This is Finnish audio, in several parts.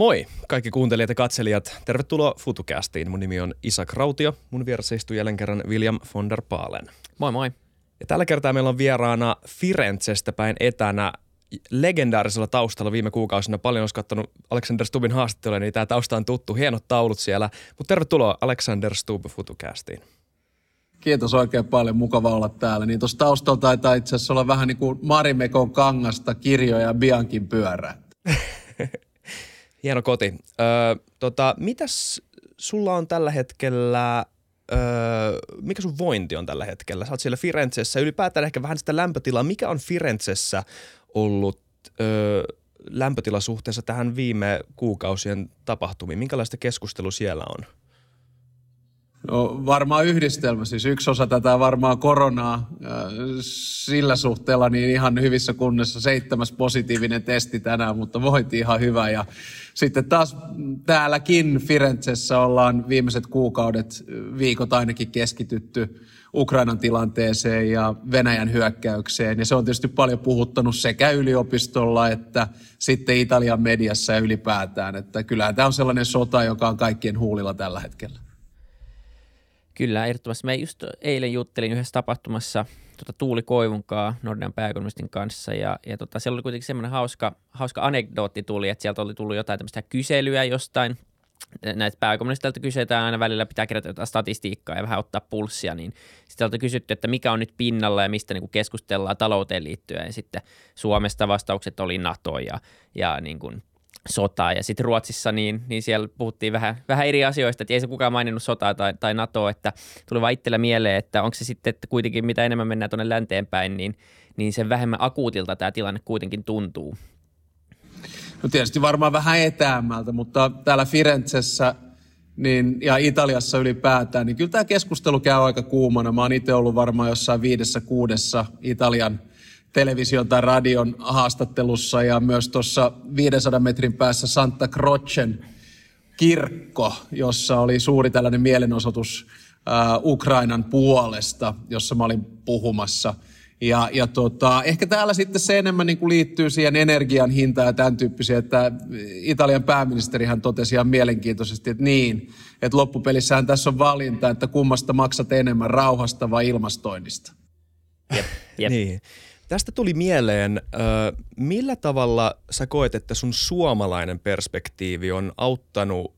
Moi kaikki kuuntelijat ja katselijat. Tervetuloa FutuCastiin. Mun nimi on Isa Krautio. Mun vieressä istuu jälleen kerran William von der Paalen. Moi moi. Ja tällä kertaa meillä on vieraana Firenzestä päin etänä legendaarisella taustalla viime kuukausina. Paljon olisi katsonut Alexander Stubin haastatteluja, niin tämä tausta on tuttu. Hienot taulut siellä. Mutta tervetuloa Alexander Stub FutuCastiin. Kiitos oikein paljon, mukava olla täällä. Niin tuossa taustalla taitaa itse asiassa olla vähän niin kuin Marimekon kangasta, kirjoja ja Biankin pyörää. Hieno koti. Öö, tota, mitäs sulla on tällä hetkellä, öö, mikä sun vointi on tällä hetkellä? Sä oot siellä Firenzessä, ylipäätään ehkä vähän sitä lämpötilaa. Mikä on Firenzessä ollut öö, lämpötila suhteessa tähän viime kuukausien tapahtumiin? Minkälaista keskustelua siellä on? No, varmaan yhdistelmä. Siis yksi osa tätä varmaan koronaa sillä suhteella niin ihan hyvissä kunnissa seitsemäs positiivinen testi tänään, mutta voiti ihan hyvä. Ja sitten taas täälläkin Firenzessä ollaan viimeiset kuukaudet, viikot ainakin keskitytty Ukrainan tilanteeseen ja Venäjän hyökkäykseen. Ja se on tietysti paljon puhuttanut sekä yliopistolla että sitten Italian mediassa ja ylipäätään. Että kyllähän tämä on sellainen sota, joka on kaikkien huulilla tällä hetkellä. Kyllä, ehdottomasti. Mä just eilen juttelin yhdessä tapahtumassa tota, Tuuli Koivunkaa Nordean pääekonomistin kanssa ja, ja tota, siellä oli kuitenkin semmoinen hauska, hauska anekdootti tuli, että sieltä oli tullut jotain tämmöistä kyselyä jostain näitä pääkommunisteilta kysytään aina välillä, pitää kerätä jotain statistiikkaa ja vähän ottaa pulssia, niin sitten olta kysytty, että mikä on nyt pinnalla ja mistä niin keskustellaan talouteen liittyen. Ja sitten Suomesta vastaukset oli NATO ja, ja niin kuin sotaa. Ja sitten Ruotsissa, niin, niin siellä puhuttiin vähän, vähän eri asioista, että ei se kukaan maininnut sotaa tai, tai NATOa, että tuli vaan itsellä mieleen, että onko se sitten, että kuitenkin mitä enemmän mennään tuonne länteen päin, niin, niin sen vähemmän akuutilta tämä tilanne kuitenkin tuntuu. No tietysti varmaan vähän etäämmältä, mutta täällä Firenzessä niin, ja Italiassa ylipäätään, niin kyllä tämä keskustelu käy aika kuumana. Mä oon itse ollut varmaan jossain viidessä kuudessa Italian television tai radion haastattelussa ja myös tuossa 500 metrin päässä Santa Crocen kirkko, jossa oli suuri tällainen mielenosoitus äh, Ukrainan puolesta, jossa mä olin puhumassa. Ja, ja tota, ehkä täällä sitten se enemmän niin kuin liittyy siihen energian hintaan ja tämän tyyppisiä, että Italian pääministerihän totesi ihan mielenkiintoisesti, että niin, että loppupelissähän tässä on valinta, että kummasta maksat enemmän, rauhasta vai ilmastoinnista. Jep, jep. niin. Tästä tuli mieleen, millä tavalla sä koet, että sun suomalainen perspektiivi on auttanut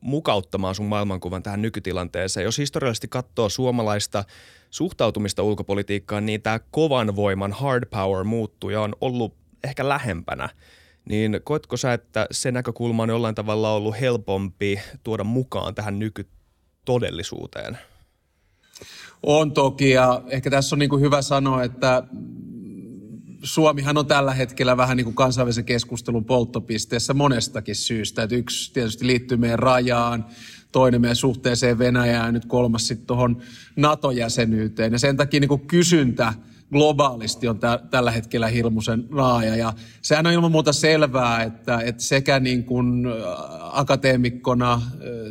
mukauttamaan sun maailmankuvan tähän nykytilanteeseen? Jos historiallisesti katsoo suomalaista suhtautumista ulkopolitiikkaan, niin tämä kovan voiman hard power muuttuu ja on ollut ehkä lähempänä. Niin koetko sä, että se näkökulma on jollain tavalla ollut helpompi tuoda mukaan tähän nykytodellisuuteen? On toki ja ehkä tässä on niin kuin hyvä sanoa, että Suomihan on tällä hetkellä vähän niin kuin kansainvälisen keskustelun polttopisteessä monestakin syystä. Että yksi tietysti liittyy meidän rajaan, toinen meidän suhteeseen Venäjään ja nyt kolmas sitten tuohon NATO-jäsenyyteen. Ja sen takia niin kuin kysyntä globaalisti on tä- tällä hetkellä hirmuisen laaja. Ja sehän on ilman muuta selvää, että, että sekä niin kuin akateemikkona,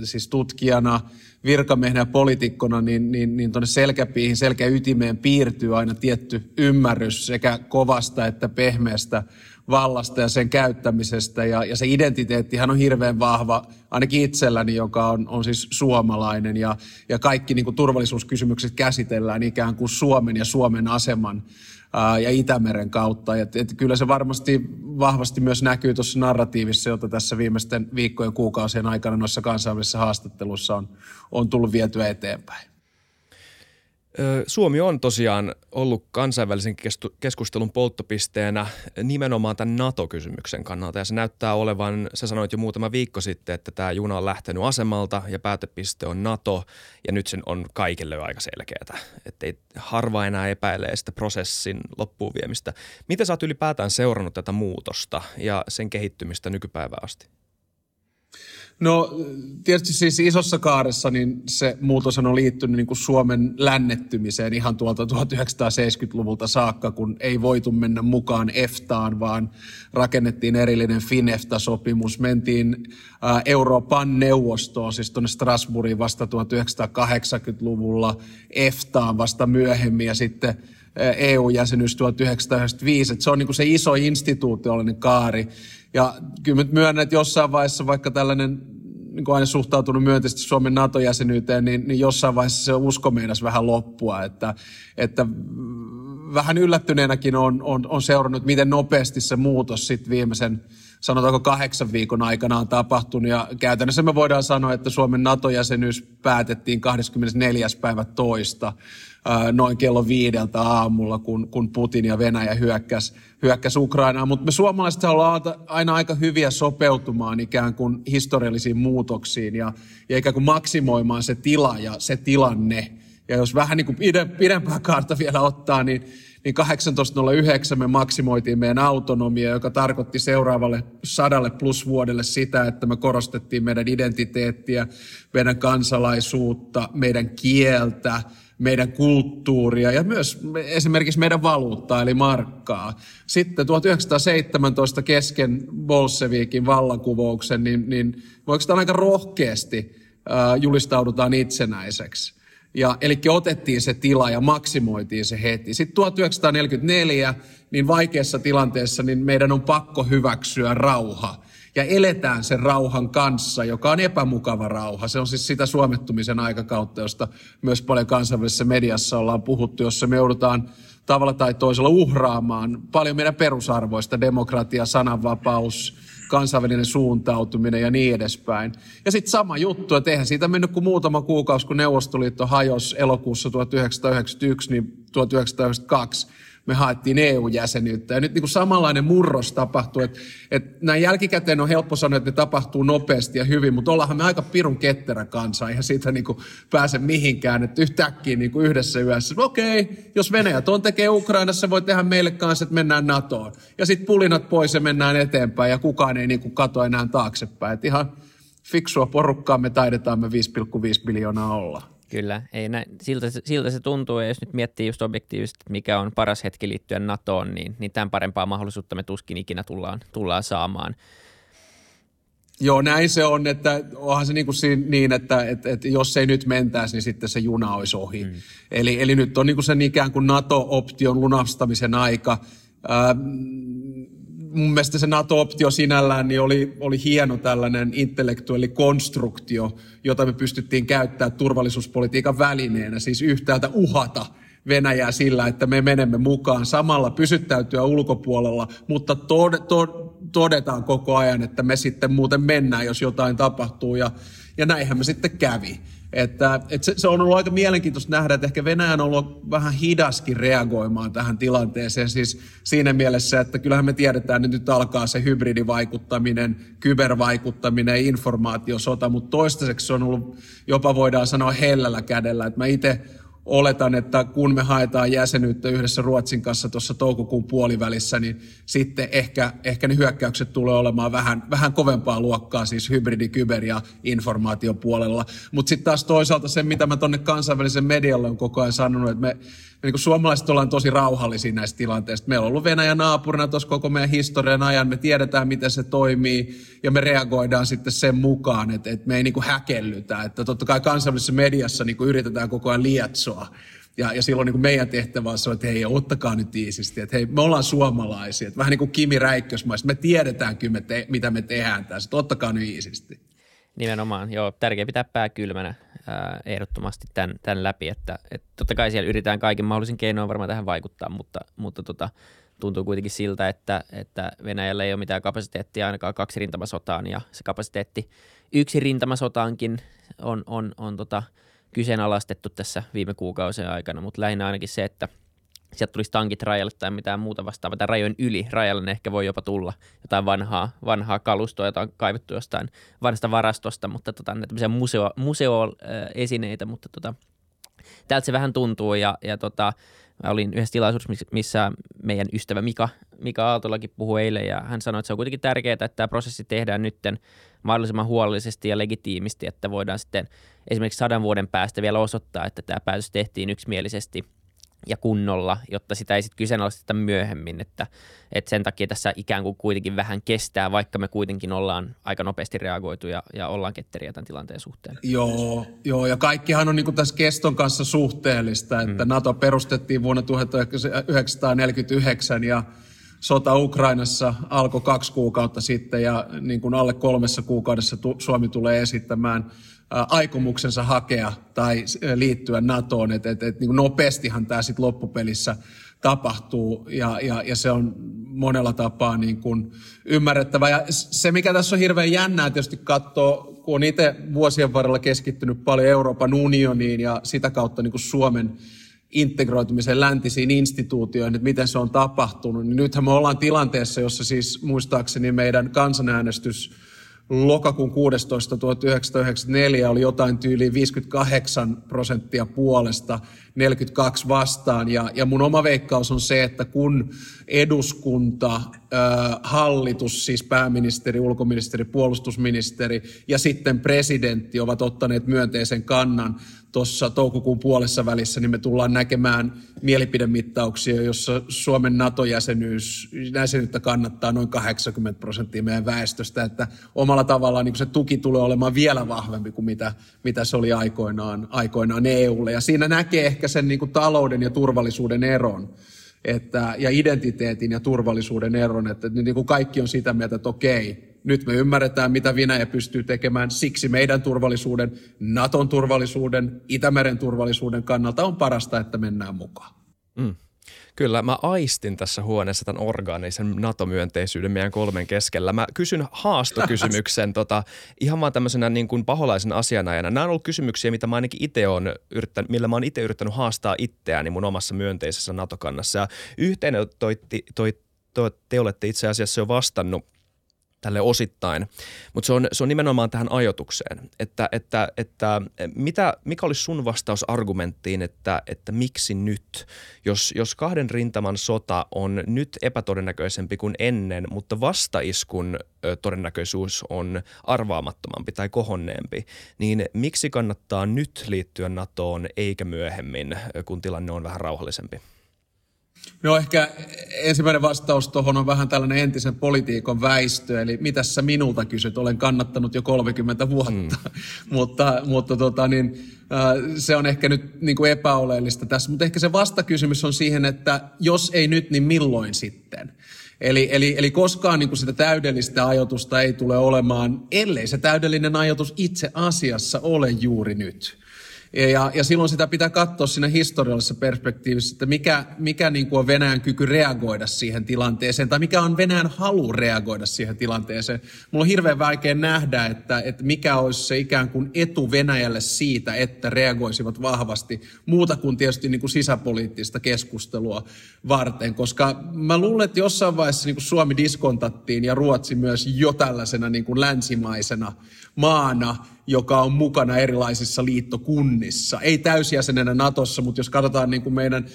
siis tutkijana – virkamiehenä ja poliitikkona, niin, niin, niin tuonne selkäpiihin, selkäytimeen piirtyy aina tietty ymmärrys sekä kovasta että pehmeästä vallasta ja sen käyttämisestä. Ja, ja se identiteettihän on hirveän vahva, ainakin itselläni, joka on, on siis suomalainen. Ja, ja kaikki niin kuin turvallisuuskysymykset käsitellään ikään kuin Suomen ja Suomen aseman ja Itämeren kautta. Et, et kyllä se varmasti vahvasti myös näkyy tuossa narratiivissa, jota tässä viimeisten viikkojen kuukausien aikana noissa kansainvälisissä haastattelussa on, on tullut vietyä eteenpäin. Suomi on tosiaan ollut kansainvälisen keskustelun polttopisteenä nimenomaan tämän NATO-kysymyksen kannalta ja se näyttää olevan, sä sanoit jo muutama viikko sitten, että tämä juna on lähtenyt asemalta ja päätepiste on NATO ja nyt sen on kaikille jo aika selkeää, ettei harva enää epäilee sitä prosessin loppuun viemistä. Miten sä oot ylipäätään seurannut tätä muutosta ja sen kehittymistä nykypäivään asti? No tietysti siis isossa kaaressa niin se muutos on liittynyt niin kuin Suomen lännettymiseen ihan tuolta 1970-luvulta saakka, kun ei voitu mennä mukaan EFTAan, vaan rakennettiin erillinen FINEFTA-sopimus. Mentiin ää, Euroopan neuvostoon, siis tuonne Strasbourgiin vasta 1980-luvulla, EFTAan vasta myöhemmin ja sitten EU-jäsenyys 1995, että se on niin kuin se iso instituutiollinen kaari. Ja kyllä nyt myönnän, että jossain vaiheessa vaikka tällainen niin kuin aina suhtautunut myönteisesti Suomen NATO-jäsenyyteen, niin, niin jossain vaiheessa se usko meinas vähän loppua, että, että vähän yllättyneenäkin on, on, on seurannut, miten nopeasti se muutos sitten viimeisen sanotaanko kahdeksan viikon aikana on tapahtunut. Ja käytännössä me voidaan sanoa, että Suomen NATO-jäsenyys päätettiin 24. päivä toista noin kello viideltä aamulla, kun, kun Putin ja Venäjä hyökkäs, hyökkäs Ukrainaan. Mutta me suomalaiset ollaan aina aika hyviä sopeutumaan ikään kuin historiallisiin muutoksiin ja, ja ikään kuin maksimoimaan se tila ja se tilanne. Ja jos vähän niin kuin pidempää kaarta vielä ottaa, niin niin 1809 me maksimoitiin meidän autonomia, joka tarkoitti seuraavalle sadalle plus vuodelle sitä, että me korostettiin meidän identiteettiä, meidän kansalaisuutta, meidän kieltä, meidän kulttuuria ja myös esimerkiksi meidän valuuttaa eli markkaa. Sitten 1917 kesken Bolshevikin vallankuvouksen, niin, niin oikeastaan aika rohkeasti äh, julistaudutaan itsenäiseksi. Ja, eli otettiin se tila ja maksimoitiin se heti. Sitten 1944, niin vaikeassa tilanteessa, niin meidän on pakko hyväksyä rauha. Ja eletään sen rauhan kanssa, joka on epämukava rauha. Se on siis sitä suomettumisen aikakautta, josta myös paljon kansainvälisessä mediassa ollaan puhuttu, jossa me joudutaan tavalla tai toisella uhraamaan paljon meidän perusarvoista, demokratia, sananvapaus, kansainvälinen suuntautuminen ja niin edespäin. Ja sitten sama juttu, että eihän siitä mennyt kuin muutama kuukausi, kun Neuvostoliitto hajosi elokuussa 1991, niin 1992 me haettiin EU-jäsenyyttä. Ja nyt niin kuin samanlainen murros tapahtui, että, että näin jälkikäteen on helppo sanoa, että ne tapahtuu nopeasti ja hyvin, mutta ollaanhan me aika pirun ketterä kansa, eihän siitä niin kuin pääse mihinkään, että yhtäkkiä niin kuin yhdessä yössä, okei, okay, jos Venäjä tuon tekee Ukrainassa, voi tehdä meille kanssa, että mennään NATOon. Ja sitten pulinat pois ja mennään eteenpäin ja kukaan ei niin kuin kato enää taaksepäin. Että ihan fiksua porukkaa me taidetaan me 5,5 miljoonaa olla. Kyllä, ei näin, siltä, siltä se tuntuu, ja jos nyt miettii just objektiivisesti, mikä on paras hetki liittyen NATOon, niin, niin tämän parempaa mahdollisuutta me tuskin ikinä tullaan, tullaan saamaan. Joo, näin se on, että onhan se niin, kuin niin että, että, että jos ei nyt mentäisi, niin sitten se juna olisi ohi. Mm. Eli, eli nyt on niin kuin sen ikään kuin NATO-option lunastamisen aika. Ähm, mun mielestä se NATO-optio sinällään niin oli, oli hieno tällainen intellektuelli konstruktio, jota me pystyttiin käyttämään turvallisuuspolitiikan välineenä, siis yhtäältä uhata Venäjää sillä, että me menemme mukaan samalla pysyttäytyä ulkopuolella, mutta tod- tod- todetaan koko ajan, että me sitten muuten mennään, jos jotain tapahtuu ja, ja näinhän me sitten kävi. Että, että se, se on ollut aika mielenkiintoista nähdä, että ehkä Venäjä on ollut vähän hidaskin reagoimaan tähän tilanteeseen. Siis siinä mielessä, että kyllähän me tiedetään, että nyt alkaa se hybridivaikuttaminen, kybervaikuttaminen, informaatiosota, mutta toistaiseksi se on ollut jopa voidaan sanoa hellällä kädellä. Että mä itse oletan, että kun me haetaan jäsenyyttä yhdessä Ruotsin kanssa tuossa toukokuun puolivälissä, niin sitten ehkä, ehkä ne hyökkäykset tulee olemaan vähän, vähän kovempaa luokkaa, siis hybridi, kyber ja informaatiopuolella. Mutta sitten taas toisaalta se, mitä mä tuonne kansainvälisen medialle on koko ajan sanonut, että me niin kuin suomalaiset ollaan tosi rauhallisia näistä tilanteista. Meillä on ollut Venäjä naapurina tuossa koko meidän historian ajan. Me tiedetään, miten se toimii ja me reagoidaan sitten sen mukaan, että, että me ei niin kuin häkellytä. Että totta kai kansainvälisessä mediassa niin kuin yritetään koko ajan lietsoa. Ja, ja silloin niin kuin meidän tehtävä on se, että hei, ottakaa nyt iisisti, että hei, me ollaan suomalaisia. Että vähän niin kuin Kimi Räikkösmaista, me tiedetään kyllä, me te, mitä me tehdään tässä, että ottakaa nyt iisisti. Nimenomaan, joo, tärkeää pitää pää kylmänä ää, ehdottomasti tämän, tämän läpi, että, että totta kai siellä yritetään kaikin mahdollisin keinoin varmaan tähän vaikuttaa, mutta, mutta tota, tuntuu kuitenkin siltä, että, että Venäjällä ei ole mitään kapasiteettia ainakaan kaksi rintamasotaan ja se kapasiteetti yksi rintamasotaankin on, on, on tota, kyseenalaistettu tässä viime kuukausien aikana, mutta lähinnä ainakin se, että – sieltä tulisi tankit rajalle tai mitään muuta vastaavaa, tai rajojen yli rajalle ne ehkä voi jopa tulla. Jotain vanhaa, vanhaa kalustoa, jota on kaivettu jostain vanhasta varastosta, mutta tota, tämmöisiä museo, museoesineitä, mutta tota, täältä se vähän tuntuu, ja, ja tota, mä olin yhdessä tilaisuudessa, missä meidän ystävä Mika, Mika Aaltolakin puhui eilen, ja hän sanoi, että se on kuitenkin tärkeää, että tämä prosessi tehdään nytten mahdollisimman huolellisesti ja legitiimisti, että voidaan sitten esimerkiksi sadan vuoden päästä vielä osoittaa, että tämä päätös tehtiin yksimielisesti – ja kunnolla, jotta sitä ei sitten kyseenalaisteta myöhemmin, että, että sen takia tässä ikään kuin kuitenkin vähän kestää, vaikka me kuitenkin ollaan aika nopeasti reagoitu ja, ja ollaan ketteriä tämän tilanteen suhteen. Joo, joo ja kaikkihan on niin tässä keston kanssa suhteellista, että mm. NATO perustettiin vuonna 1949 ja sota Ukrainassa alkoi kaksi kuukautta sitten ja niin kuin alle kolmessa kuukaudessa Suomi tulee esittämään aikomuksensa hakea tai liittyä NATOon. Et, et, et, niin nopeastihan tämä sitten loppupelissä tapahtuu ja, ja, ja se on monella tapaa niin kuin ymmärrettävä. Ja se, mikä tässä on hirveän jännää tietysti katsoa, kun on itse vuosien varrella keskittynyt paljon Euroopan unioniin ja sitä kautta niin kuin Suomen integroitumisen läntisiin instituutioihin, että miten se on tapahtunut, niin nythän me ollaan tilanteessa, jossa siis muistaakseni meidän kansanäänestys lokakuun 16. 1994 oli jotain tyyliin 58 prosenttia puolesta, 42 vastaan. Ja, ja mun oma veikkaus on se, että kun eduskunta, hallitus, siis pääministeri, ulkoministeri, puolustusministeri ja sitten presidentti ovat ottaneet myönteisen kannan tuossa toukokuun puolessa välissä, niin me tullaan näkemään mielipidemittauksia, jossa Suomen NATO-jäsenyys, jäsenyyttä kannattaa noin 80 prosenttia meidän väestöstä, että omalla tavallaan niin se tuki tulee olemaan vielä vahvempi kuin mitä, mitä se oli aikoinaan, aikoinaan EUlle. Ja siinä näkee ehkä sen niin kuin talouden ja turvallisuuden eron että, ja identiteetin ja turvallisuuden eron, että niin kuin kaikki on sitä mieltä, että okei, nyt me ymmärretään, mitä Venäjä pystyy tekemään. Siksi meidän turvallisuuden, Naton turvallisuuden, Itämeren turvallisuuden kannalta on parasta, että mennään mukaan. Mm. Kyllä, mä aistin tässä huoneessa tämän orgaanisen NATO-myönteisyyden meidän kolmen keskellä. Mä kysyn haastokysymyksen tota, ihan vaan tämmöisenä niin kuin paholaisen asianajana. Nämä on ollut kysymyksiä, mitä mä ainakin itse on yrittänyt, millä mä oon itse yrittänyt haastaa itseäni mun omassa myönteisessä NATO-kannassa. Ja yhteen toi, toi, toi, te olette itse asiassa jo vastannut – tälle osittain. Mutta se on, se on nimenomaan tähän ajotukseen, että, että, että mitä, mikä olisi sun vastaus argumenttiin, että, että miksi nyt, jos, jos kahden rintaman sota on nyt epätodennäköisempi kuin ennen, mutta vastaiskun todennäköisyys on arvaamattomampi tai kohonneempi, niin miksi kannattaa nyt liittyä NATOon eikä myöhemmin, kun tilanne on vähän rauhallisempi? No ehkä ensimmäinen vastaus tuohon on vähän tällainen entisen politiikon väistö, eli mitä sä minulta kysyt, olen kannattanut jo 30 vuotta, mm. mutta, mutta tota, niin, äh, se on ehkä nyt niin kuin epäoleellista tässä, mutta ehkä se vastakysymys on siihen, että jos ei nyt, niin milloin sitten? Eli, eli, eli koskaan niin kuin sitä täydellistä ajoitusta ei tule olemaan, ellei se täydellinen ajoitus itse asiassa ole juuri nyt. Ja, ja silloin sitä pitää katsoa siinä historiallisessa perspektiivissä, että mikä, mikä niin kuin on Venäjän kyky reagoida siihen tilanteeseen, tai mikä on Venäjän halu reagoida siihen tilanteeseen. Mulla on hirveän vaikea nähdä, että, että mikä olisi se ikään kuin etu Venäjälle siitä, että reagoisivat vahvasti, muuta kuin tietysti niin kuin sisäpoliittista keskustelua varten, koska mä luulen, että jossain vaiheessa niin kuin Suomi diskontattiin ja Ruotsi myös jo tällaisena niin kuin länsimaisena maana, joka on mukana erilaisissa liittokunnissa. Ei täysjäsenenä Natossa, mutta jos katsotaan niin kuin meidän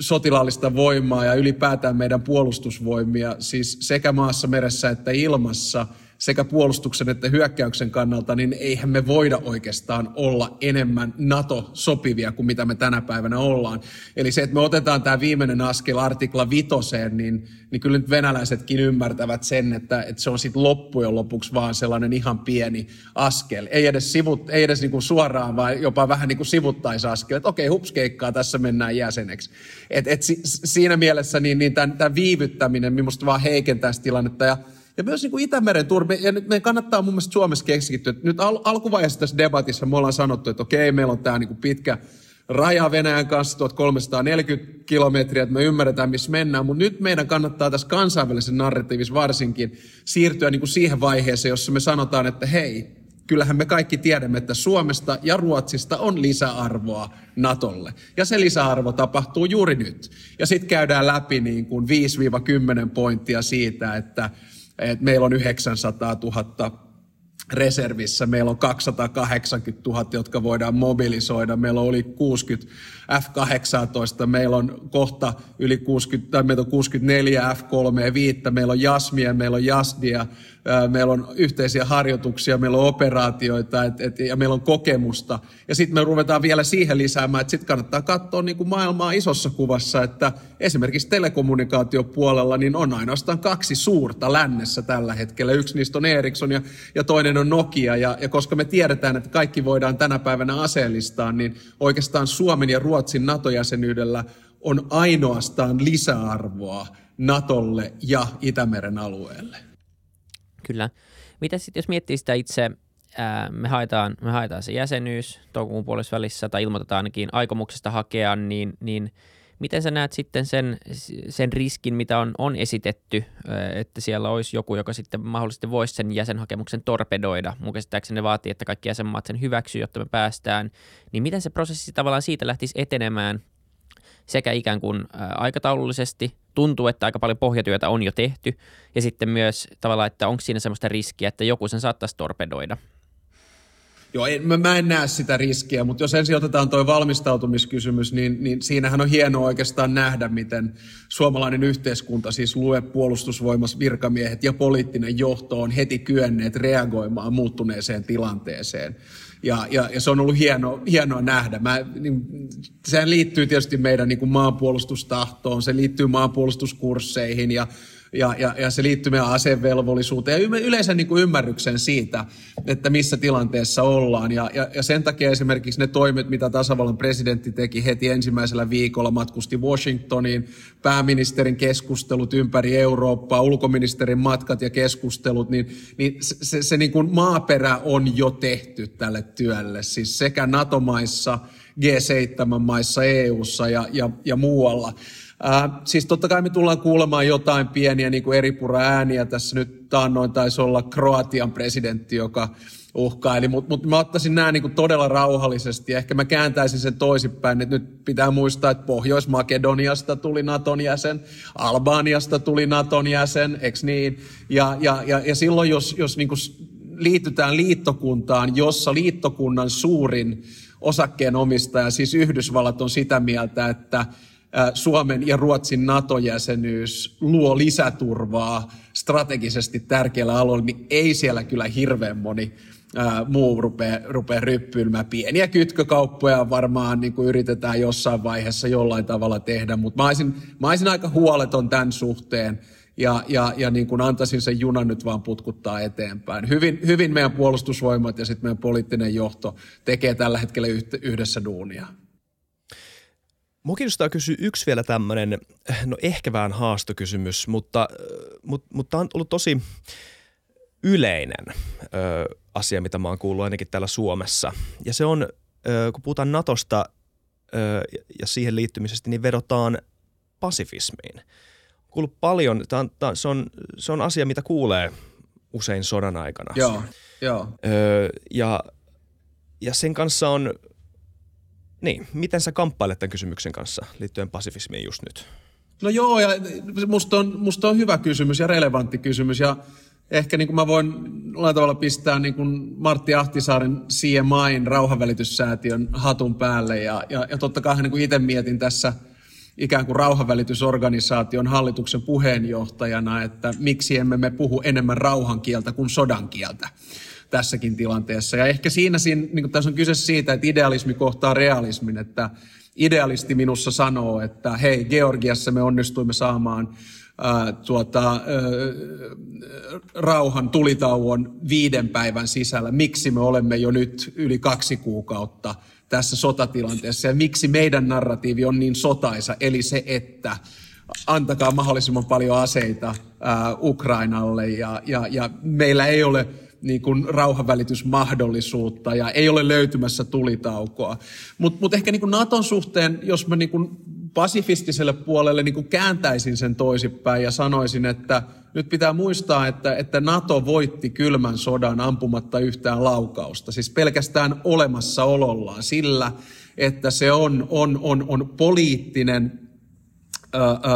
sotilaallista voimaa ja ylipäätään meidän puolustusvoimia, siis sekä maassa, meressä että ilmassa – sekä puolustuksen että hyökkäyksen kannalta, niin eihän me voida oikeastaan olla enemmän NATO-sopivia kuin mitä me tänä päivänä ollaan. Eli se, että me otetaan tämä viimeinen askel artikla vitoseen, niin, niin kyllä nyt venäläisetkin ymmärtävät sen, että, että se on sitten loppujen lopuksi vaan sellainen ihan pieni askel. Ei edes, sivut, ei edes niinku suoraan, vaan jopa vähän niin kuin sivuttaisaskel, että okei, hupskeikkaa, tässä mennään jäseneksi. Et, et si, siinä mielessä niin, niin tämän viivyttäminen minusta vaan heikentää sitä tilannetta. Ja ja myös niin kuin Itämeren turve, ja nyt meidän kannattaa mun mielestä Suomessa keskittyä. Nyt al- alkuvaiheessa tässä debatissa me ollaan sanottu, että okei, meillä on tämä niin kuin pitkä raja Venäjän kanssa 1340 kilometriä, että me ymmärretään, missä mennään, mutta nyt meidän kannattaa tässä kansainvälisen narratiivissa varsinkin siirtyä niin kuin siihen vaiheeseen, jossa me sanotaan, että hei, kyllähän me kaikki tiedämme, että Suomesta ja Ruotsista on lisäarvoa Natolle. Ja se lisäarvo tapahtuu juuri nyt. Ja sitten käydään läpi niin kuin 5-10 pointtia siitä, että että meillä on 900 000 reservissä, meillä on 280 000, jotka voidaan mobilisoida, meillä oli 60 F-18, meillä on kohta yli 60, tai meillä on 64 F-3 ja 5, meillä on Jasmia, meillä on Jasdia, meillä on yhteisiä harjoituksia, meillä on operaatioita et, et, ja meillä on kokemusta. Ja sitten me ruvetaan vielä siihen lisäämään, että sitten kannattaa katsoa niin kuin maailmaa isossa kuvassa, että esimerkiksi telekommunikaatiopuolella niin on ainoastaan kaksi suurta lännessä tällä hetkellä. Yksi niistä on Ericsson ja, ja toinen on Nokia. Ja, ja koska me tiedetään, että kaikki voidaan tänä päivänä aseellistaa, niin oikeastaan Suomen ja Ruotsin NATO-jäsenyydellä on ainoastaan lisäarvoa Natolle ja Itämeren alueelle. Kyllä. Mitä sitten, jos miettii sitä itse, ää, me, haetaan, me haetaan se jäsenyys toukokuun puolessa välissä tai ilmoitetaan ainakin aikomuksesta hakea, niin, niin miten sä näet sitten sen, sen riskin, mitä on, on esitetty, että siellä olisi joku, joka sitten mahdollisesti voisi sen jäsenhakemuksen torpedoida. Mun käsittääkseni ne vaatii, että kaikki jäsenmaat sen hyväksyy, jotta me päästään. Niin miten se prosessi tavallaan siitä lähtisi etenemään – sekä ikään kuin aikataulullisesti tuntuu, että aika paljon pohjatyötä on jo tehty ja sitten myös tavallaan, että onko siinä semmoista riskiä, että joku sen saattaisi torpedoida. Joo, en, mä, mä en näe sitä riskiä, mutta jos ensin otetaan tuo valmistautumiskysymys, niin, niin siinähän on hienoa oikeastaan nähdä, miten suomalainen yhteiskunta, siis lue puolustusvoimas, virkamiehet ja poliittinen johto on heti kyenneet reagoimaan muuttuneeseen tilanteeseen. Ja, ja, ja se on ollut hieno, hienoa nähdä. Mä, niin, sehän liittyy tietysti meidän niin kuin maanpuolustustahtoon, se liittyy maanpuolustuskursseihin ja ja, ja, ja se liittyy meidän asevelvollisuuteen ja yleensä niin kuin ymmärryksen siitä, että missä tilanteessa ollaan. Ja, ja, ja sen takia esimerkiksi ne toimet, mitä tasavallan presidentti teki heti ensimmäisellä viikolla, matkusti Washingtoniin, pääministerin keskustelut ympäri Eurooppaa, ulkoministerin matkat ja keskustelut, niin, niin se, se, se niin kuin maaperä on jo tehty tälle työlle. Siis sekä NATO-maissa, G7-maissa, EU:ssa ja, ja, ja muualla. Äh, siis totta kai me tullaan kuulemaan jotain pieniä niin kuin eripura ääniä. Tässä nyt taannoin taisi olla Kroatian presidentti, joka uhkaili, mutta mut mä ottaisin nämä niin kuin todella rauhallisesti. Ehkä mä kääntäisin sen toisinpäin, että nyt pitää muistaa, että Pohjois-Makedoniasta tuli Naton jäsen, Albaniasta tuli Naton jäsen, eikö niin? Ja, ja, ja, ja silloin, jos, jos niin kuin liitytään liittokuntaan, jossa liittokunnan suurin osakkeenomistaja, siis Yhdysvallat, on sitä mieltä, että Suomen ja Ruotsin NATO-jäsenyys luo lisäturvaa strategisesti tärkeällä alueella, niin ei siellä kyllä hirveän moni ää, muu rupea, rupea ryppyilmään. Pieniä kytkökauppoja varmaan niin kuin yritetään jossain vaiheessa jollain tavalla tehdä, mutta mä olisin, mä olisin aika huoleton tämän suhteen ja, ja, ja niin kuin antaisin sen junan nyt vaan putkuttaa eteenpäin. Hyvin, hyvin meidän puolustusvoimat ja sitten meidän poliittinen johto tekee tällä hetkellä yhdessä duunia. Mua kiinnostaa kysyä yksi vielä tämmöinen, no ehkä vähän haastokysymys, mutta, mutta, mutta on ollut tosi yleinen ö, asia, mitä mä oon kuullut ainakin täällä Suomessa. Ja se on, ö, kun puhutaan Natosta ö, ja siihen liittymisestä, niin vedotaan pasifismiin. Kuullut paljon, tää on, tää, se, on, se on asia, mitä kuulee usein sodan aikana. Joo, joo. Ö, ja, ja sen kanssa on niin, miten sä kamppailet tämän kysymyksen kanssa liittyen pasifismiin just nyt? No joo, ja musta on, musta on hyvä kysymys ja relevantti kysymys. Ja ehkä niin kuin mä voin jollain tavalla pistää niin kuin Martti Ahtisaaren CMIin rauhanvälityssäätiön hatun päälle. Ja, ja, ja totta kai niin kuin itse mietin tässä ikään kuin rauhanvälitysorganisaation hallituksen puheenjohtajana, että miksi emme me puhu enemmän rauhan kieltä kuin sodan kieltä tässäkin tilanteessa. Ja ehkä siinä, siinä niin tässä on kyse siitä, että idealismi kohtaa realismin, että idealisti minussa sanoo, että hei, Georgiassa me onnistuimme saamaan ää, tuota, ää, rauhan tulitauon viiden päivän sisällä. Miksi me olemme jo nyt yli kaksi kuukautta tässä sotatilanteessa ja miksi meidän narratiivi on niin sotaisa, eli se, että antakaa mahdollisimman paljon aseita ää, Ukrainalle ja, ja, ja meillä ei ole niin kuin rauhanvälitysmahdollisuutta ja ei ole löytymässä tulitaukoa. Mutta mut ehkä niin kuin Naton suhteen, jos mä niin kuin pasifistiselle puolelle niin kuin kääntäisin sen toisinpäin ja sanoisin, että nyt pitää muistaa, että, että NATO voitti kylmän sodan ampumatta yhtään laukausta. Siis pelkästään olemassaolollaan sillä, että se on, on, on, on poliittinen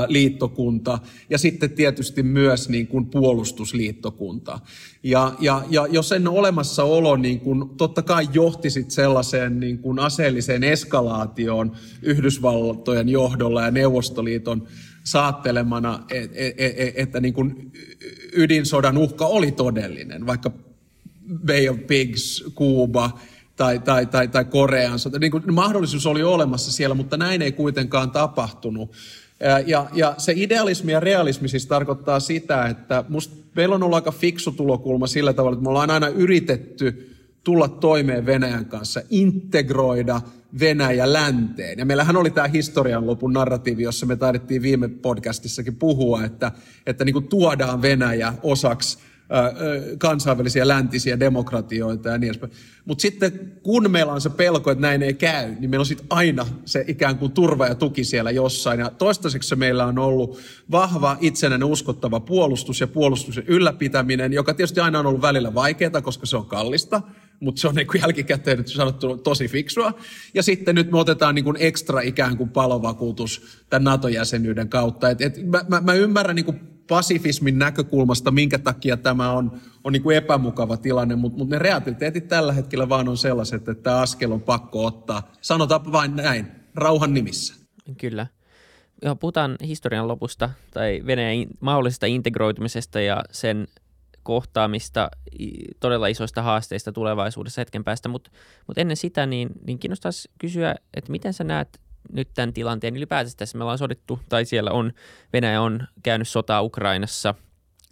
liittokunta ja sitten tietysti myös niin kuin puolustusliittokunta. Ja, ja, ja jos sen olemassaolo niin kuin, totta kai johti sit sellaiseen niin kuin aseelliseen eskalaatioon Yhdysvaltojen johdolla ja Neuvostoliiton saattelemana, että, että, että niin kuin ydinsodan uhka oli todellinen, vaikka Bay of Pigs, Kuuba tai, tai, tai, tai Korean sota. Niin kuin mahdollisuus oli olemassa siellä, mutta näin ei kuitenkaan tapahtunut. Ja, ja se idealismi ja realismi siis tarkoittaa sitä, että musta meillä on ollut aika fiksu tulokulma sillä tavalla, että me ollaan aina yritetty tulla toimeen Venäjän kanssa, integroida Venäjä länteen. Ja meillähän oli tämä historian lopun narratiivi, jossa me taidettiin viime podcastissakin puhua, että, että niin kuin tuodaan Venäjä osaksi kansainvälisiä läntisiä demokratioita ja niin edespäin. Mutta sitten kun meillä on se pelko, että näin ei käy, niin meillä on sitten aina se ikään kuin turva ja tuki siellä jossain. Ja toistaiseksi meillä on ollut vahva, itsenäinen, uskottava puolustus ja puolustuksen ylläpitäminen, joka tietysti aina on ollut välillä vaikeaa, koska se on kallista, mutta se on niin kuin jälkikäteen nyt sanottu tosi fiksua. Ja sitten nyt me otetaan niin kuin ekstra ikään kuin palovakuutus tämän NATO-jäsenyyden kautta. Et, et mä, mä, mä ymmärrän niin kuin pasifismin näkökulmasta, minkä takia tämä on, on niin kuin epämukava tilanne, mutta, mutta ne realiteetit tällä hetkellä vaan on sellaiset, että tämä askel on pakko ottaa. Sanotaan vain näin, rauhan nimissä. Kyllä. Joo, puhutaan historian lopusta tai Venäjän mahdollisesta integroitumisesta ja sen kohtaamista todella isoista haasteista tulevaisuudessa hetken päästä, mutta mut ennen sitä niin, niin kiinnostaisi kysyä, että miten sä näet nyt tämän tilanteen ylipäätänsä tässä. Me ollaan sodittu, tai siellä on, Venäjä on käynyt sotaa Ukrainassa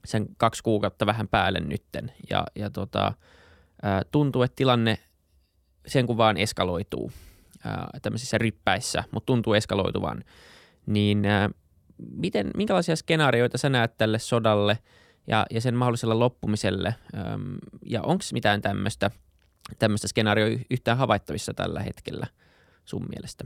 sen kaksi kuukautta vähän päälle nytten, ja, ja tota, tuntuu, että tilanne sen kun vaan eskaloituu tämmöisissä ryppäissä, mutta tuntuu eskaloituvan, niin miten, minkälaisia skenaarioita sä näet tälle sodalle ja, ja sen mahdolliselle loppumiselle, ja onko mitään tämmöistä tämmöistä skenaarioa yhtään havaittavissa tällä hetkellä sun mielestä?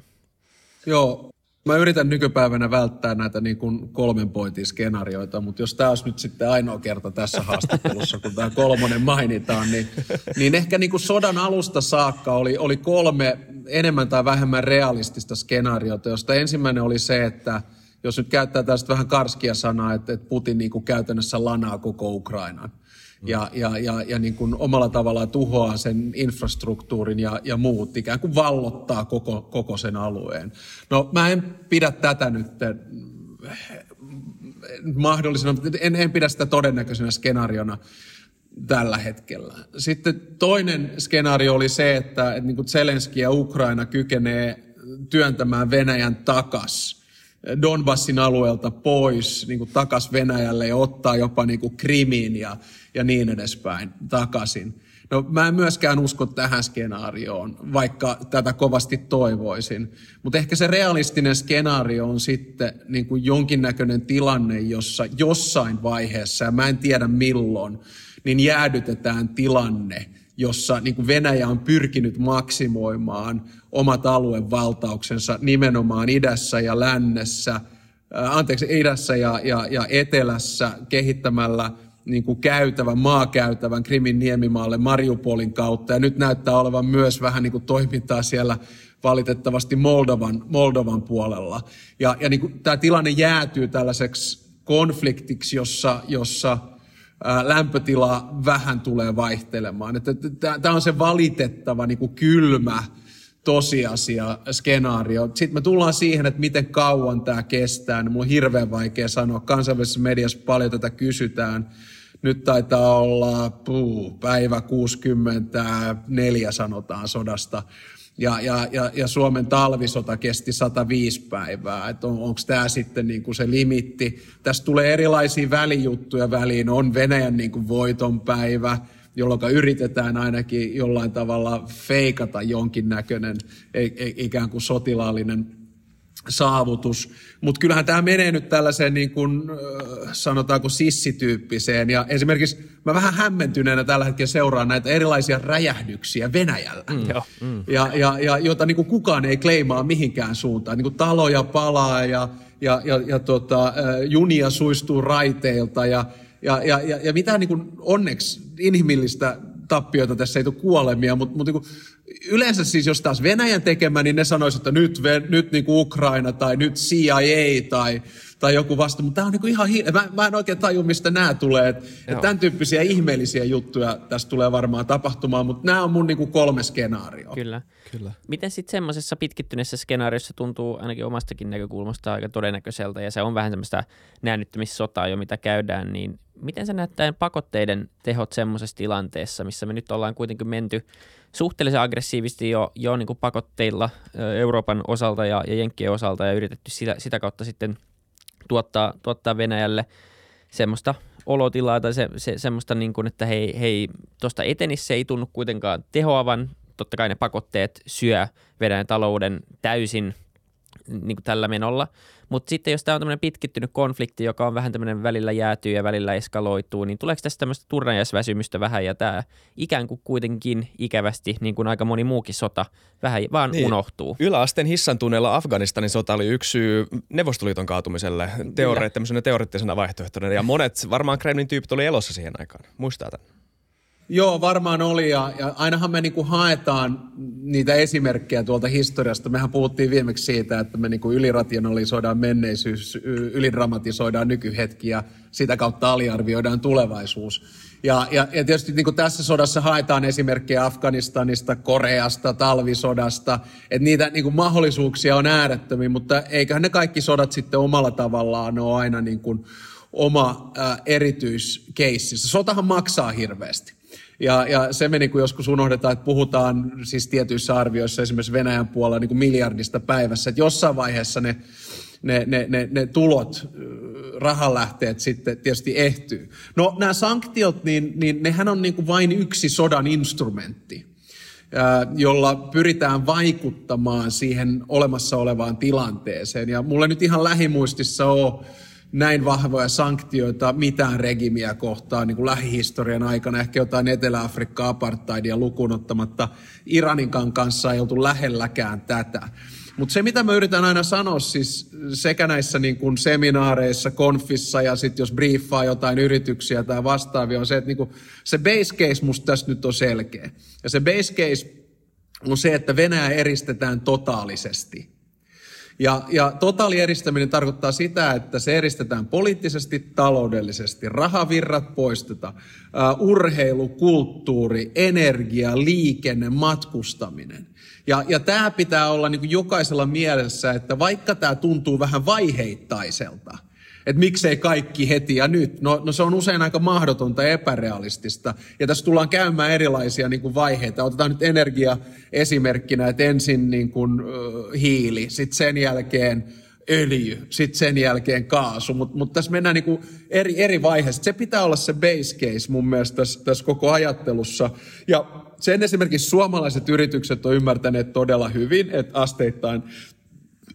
Joo, mä yritän nykypäivänä välttää näitä niin kuin kolmen pointin skenaarioita, mutta jos tämä olisi nyt sitten ainoa kerta tässä haastattelussa, kun tämä kolmonen mainitaan, niin, niin ehkä niin kuin sodan alusta saakka oli, oli kolme enemmän tai vähemmän realistista skenaariota, josta ensimmäinen oli se, että jos nyt käyttää tästä vähän karskia sanaa, että, että Putin niin kuin käytännössä lanaa koko Ukrainan ja, ja, ja, ja niin kuin omalla tavallaan tuhoaa sen infrastruktuurin ja, ja muut, ikään kuin vallottaa koko, koko sen alueen. No mä en pidä tätä nyt mahdollisena, en, en pidä sitä todennäköisenä skenaariona tällä hetkellä. Sitten toinen skenaario oli se, että, että niin kuin Zelenski ja Ukraina kykenee työntämään Venäjän takas – Donbassin alueelta pois niin kuin takas Venäjälle ja ottaa jopa niin kuin Krimin ja, ja niin edespäin takaisin. No mä en myöskään usko tähän skenaarioon, vaikka tätä kovasti toivoisin. Mutta ehkä se realistinen skenaario on sitten niin kuin jonkinnäköinen tilanne, jossa jossain vaiheessa, ja mä en tiedä milloin, niin jäädytetään tilanne – jossa niin kuin Venäjä on pyrkinyt maksimoimaan omat aluevaltauksensa nimenomaan idässä ja lännessä, anteeksi, idässä ja, ja, ja etelässä kehittämällä niin kuin käytävän, maakäytävän Krimin niemimaalle Mariupolin kautta. Ja nyt näyttää olevan myös vähän niin kuin toimintaa siellä valitettavasti Moldovan, Moldovan puolella. Ja, ja niin kuin tämä tilanne jäätyy tällaiseksi konfliktiksi, jossa, jossa lämpötila vähän tulee vaihtelemaan. Tämä on se valitettava niin kuin kylmä tosiasia, skenaario. Sitten me tullaan siihen, että miten kauan tämä kestää. Niin mulla on hirveän vaikea sanoa. Kansainvälisessä mediassa paljon tätä kysytään. Nyt taitaa olla puu, päivä 64 sanotaan sodasta ja, ja, ja, ja Suomen talvisota kesti 105 päivää. On, onko tämä sitten niin kuin se limitti? Tässä tulee erilaisia välijuttuja väliin. On Venäjän niin kuin voitonpäivä, jolloin yritetään ainakin jollain tavalla feikata jonkinnäköinen e, e, ikään kuin sotilaallinen saavutus. Mutta kyllähän tämä menee nyt tällaiseen niin kuin, sanotaanko sissityyppiseen. Ja esimerkiksi mä vähän hämmentyneenä tällä hetkellä seuraan näitä erilaisia räjähdyksiä Venäjällä. Mm, mm. Ja, ja, ja jota niin kuin kukaan ei kleimaa mihinkään suuntaan. Niin kuin taloja palaa ja, ja, ja, ja tota, junia suistuu raiteilta ja, ja, ja, ja, ja mitään niin kuin onneksi inhimillistä tappioita, tässä ei tule kuolemia, mutta, mutta niin yleensä siis jos taas Venäjän tekemä, niin ne sanoisivat, että nyt, nyt niin kuin Ukraina tai nyt CIA tai, tai joku vasta, mutta tämä on niin kuin ihan hi- mä, mä en oikein taju, mistä nämä tulee. Et, et tämän tyyppisiä ihmeellisiä juttuja tässä tulee varmaan tapahtumaan, mutta nämä on mun niin kuin kolme skenaarioa. Kyllä. Kyllä. Miten sitten semmoisessa pitkittyneessä skenaariossa tuntuu ainakin omastakin näkökulmasta aika todennäköiseltä, ja se on vähän semmoista näännyttämissotaa jo, mitä käydään, niin miten se näyttää pakotteiden tehot semmoisessa tilanteessa, missä me nyt ollaan kuitenkin menty suhteellisen aggressiivisesti jo, jo niin kuin pakotteilla Euroopan osalta ja, ja Jenkkien osalta ja yritetty sitä, sitä kautta sitten tuottaa, tuottaa Venäjälle semmoista olotilaa tai se, se, semmoista, niin kuin, että hei, hei tuosta etenissä ei tunnu kuitenkaan tehoavan. Totta kai ne pakotteet syö Venäjän talouden täysin niin kuin tällä menolla. Mutta sitten jos tämä on tämmöinen pitkittynyt konflikti, joka on vähän tämmöinen välillä jäätyy ja välillä eskaloituu, niin tuleeko tästä tämmöistä turnajaisväsymystä vähän ja tämä ikään kuin kuitenkin ikävästi, niin kuin aika moni muukin sota, vähän vaan niin. unohtuu? Yläasteen hissan tunneilla Afganistanin sota oli yksi syy Neuvostoliiton kaatumiselle teore- tämmöisenä teoreettisena vaihtoehtona ja monet varmaan Kremlin tyypit oli elossa siihen aikaan. Muistaa tämän? Joo, varmaan oli ja, ja ainahan me niinku haetaan niitä esimerkkejä tuolta historiasta. Mehän puhuttiin viimeksi siitä, että me niinku ylirationalisoidaan menneisyys, ylidramatisoidaan nykyhetki ja sitä kautta aliarvioidaan tulevaisuus. Ja, ja, ja tietysti niin tässä sodassa haetaan esimerkkejä Afganistanista, Koreasta, talvisodasta, että niitä niin mahdollisuuksia on äärettömiä, mutta eiköhän ne kaikki sodat sitten omalla tavallaan ole aina niin kuin oma ää, erityiskeississä. Sotahan maksaa hirveästi. Ja, ja se me niin kuin joskus unohdetaan, että puhutaan siis tietyissä arvioissa esimerkiksi Venäjän puolella niin kuin miljardista päivässä, että jossain vaiheessa ne, ne, ne, ne, ne tulot, rahalähteet sitten tietysti ehtyy. No nämä sanktiot, niin, niin nehän on niin kuin vain yksi sodan instrumentti jolla pyritään vaikuttamaan siihen olemassa olevaan tilanteeseen. Ja mulle nyt ihan lähimuistissa on näin vahvoja sanktioita mitään regimiä kohtaan niin kuin lähihistorian aikana. Ehkä jotain Etelä-Afrikkaa apartheidia lukuun ottamatta. Iraninkaan kanssa ei oltu lähelläkään tätä. Mutta se, mitä mä yritän aina sanoa siis sekä näissä niin kuin seminaareissa, konfissa ja sitten jos briefaa jotain yrityksiä tai vastaavia, on se, että niin kuin se base case musta tässä nyt on selkeä. Ja se base case on se, että Venäjä eristetään totaalisesti. Ja, ja totaalieristäminen tarkoittaa sitä, että se eristetään poliittisesti, taloudellisesti, rahavirrat poistetaan, uh, urheilu, kulttuuri, energia, liikenne, matkustaminen. Ja, ja tämä pitää olla niin jokaisella mielessä, että vaikka tämä tuntuu vähän vaiheittaiselta – että miksei kaikki heti ja nyt. No, no se on usein aika mahdotonta ja epärealistista. Ja tässä tullaan käymään erilaisia niin kuin vaiheita. Otetaan nyt energia esimerkkinä, että ensin niin kuin, uh, hiili, sitten sen jälkeen öljy, sitten sen jälkeen kaasu, mutta mut tässä mennään niinku eri, eri vaiheissa. Se pitää olla se base case mun mielestä tässä, tässä koko ajattelussa. Ja sen esimerkiksi suomalaiset yritykset on ymmärtäneet todella hyvin, että asteittain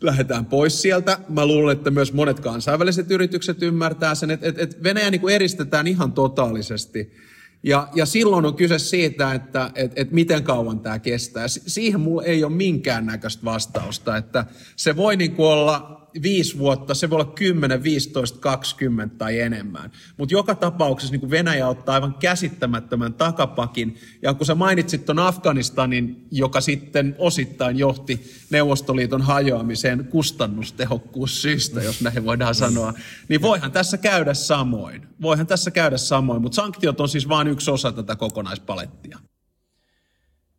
lähdetään pois sieltä. Mä luulen, että myös monet kansainväliset yritykset ymmärtää sen, että, että, että Venäjä niin kuin eristetään ihan totaalisesti. Ja, ja silloin on kyse siitä, että, että, että miten kauan tämä kestää. Siihen mulla ei ole minkäännäköistä vastausta. Että se voi niin kuin olla viisi vuotta, se voi olla 10, 15, 20 tai enemmän. Mutta joka tapauksessa niin Venäjä ottaa aivan käsittämättömän takapakin. Ja kun sä mainitsit tuon Afganistanin, joka sitten osittain johti Neuvostoliiton hajoamiseen kustannustehokkuussyistä, jos näin voidaan sanoa, niin voihan tässä käydä samoin. Voihan tässä käydä samoin, mutta sanktiot on siis vain yksi osa tätä kokonaispalettia.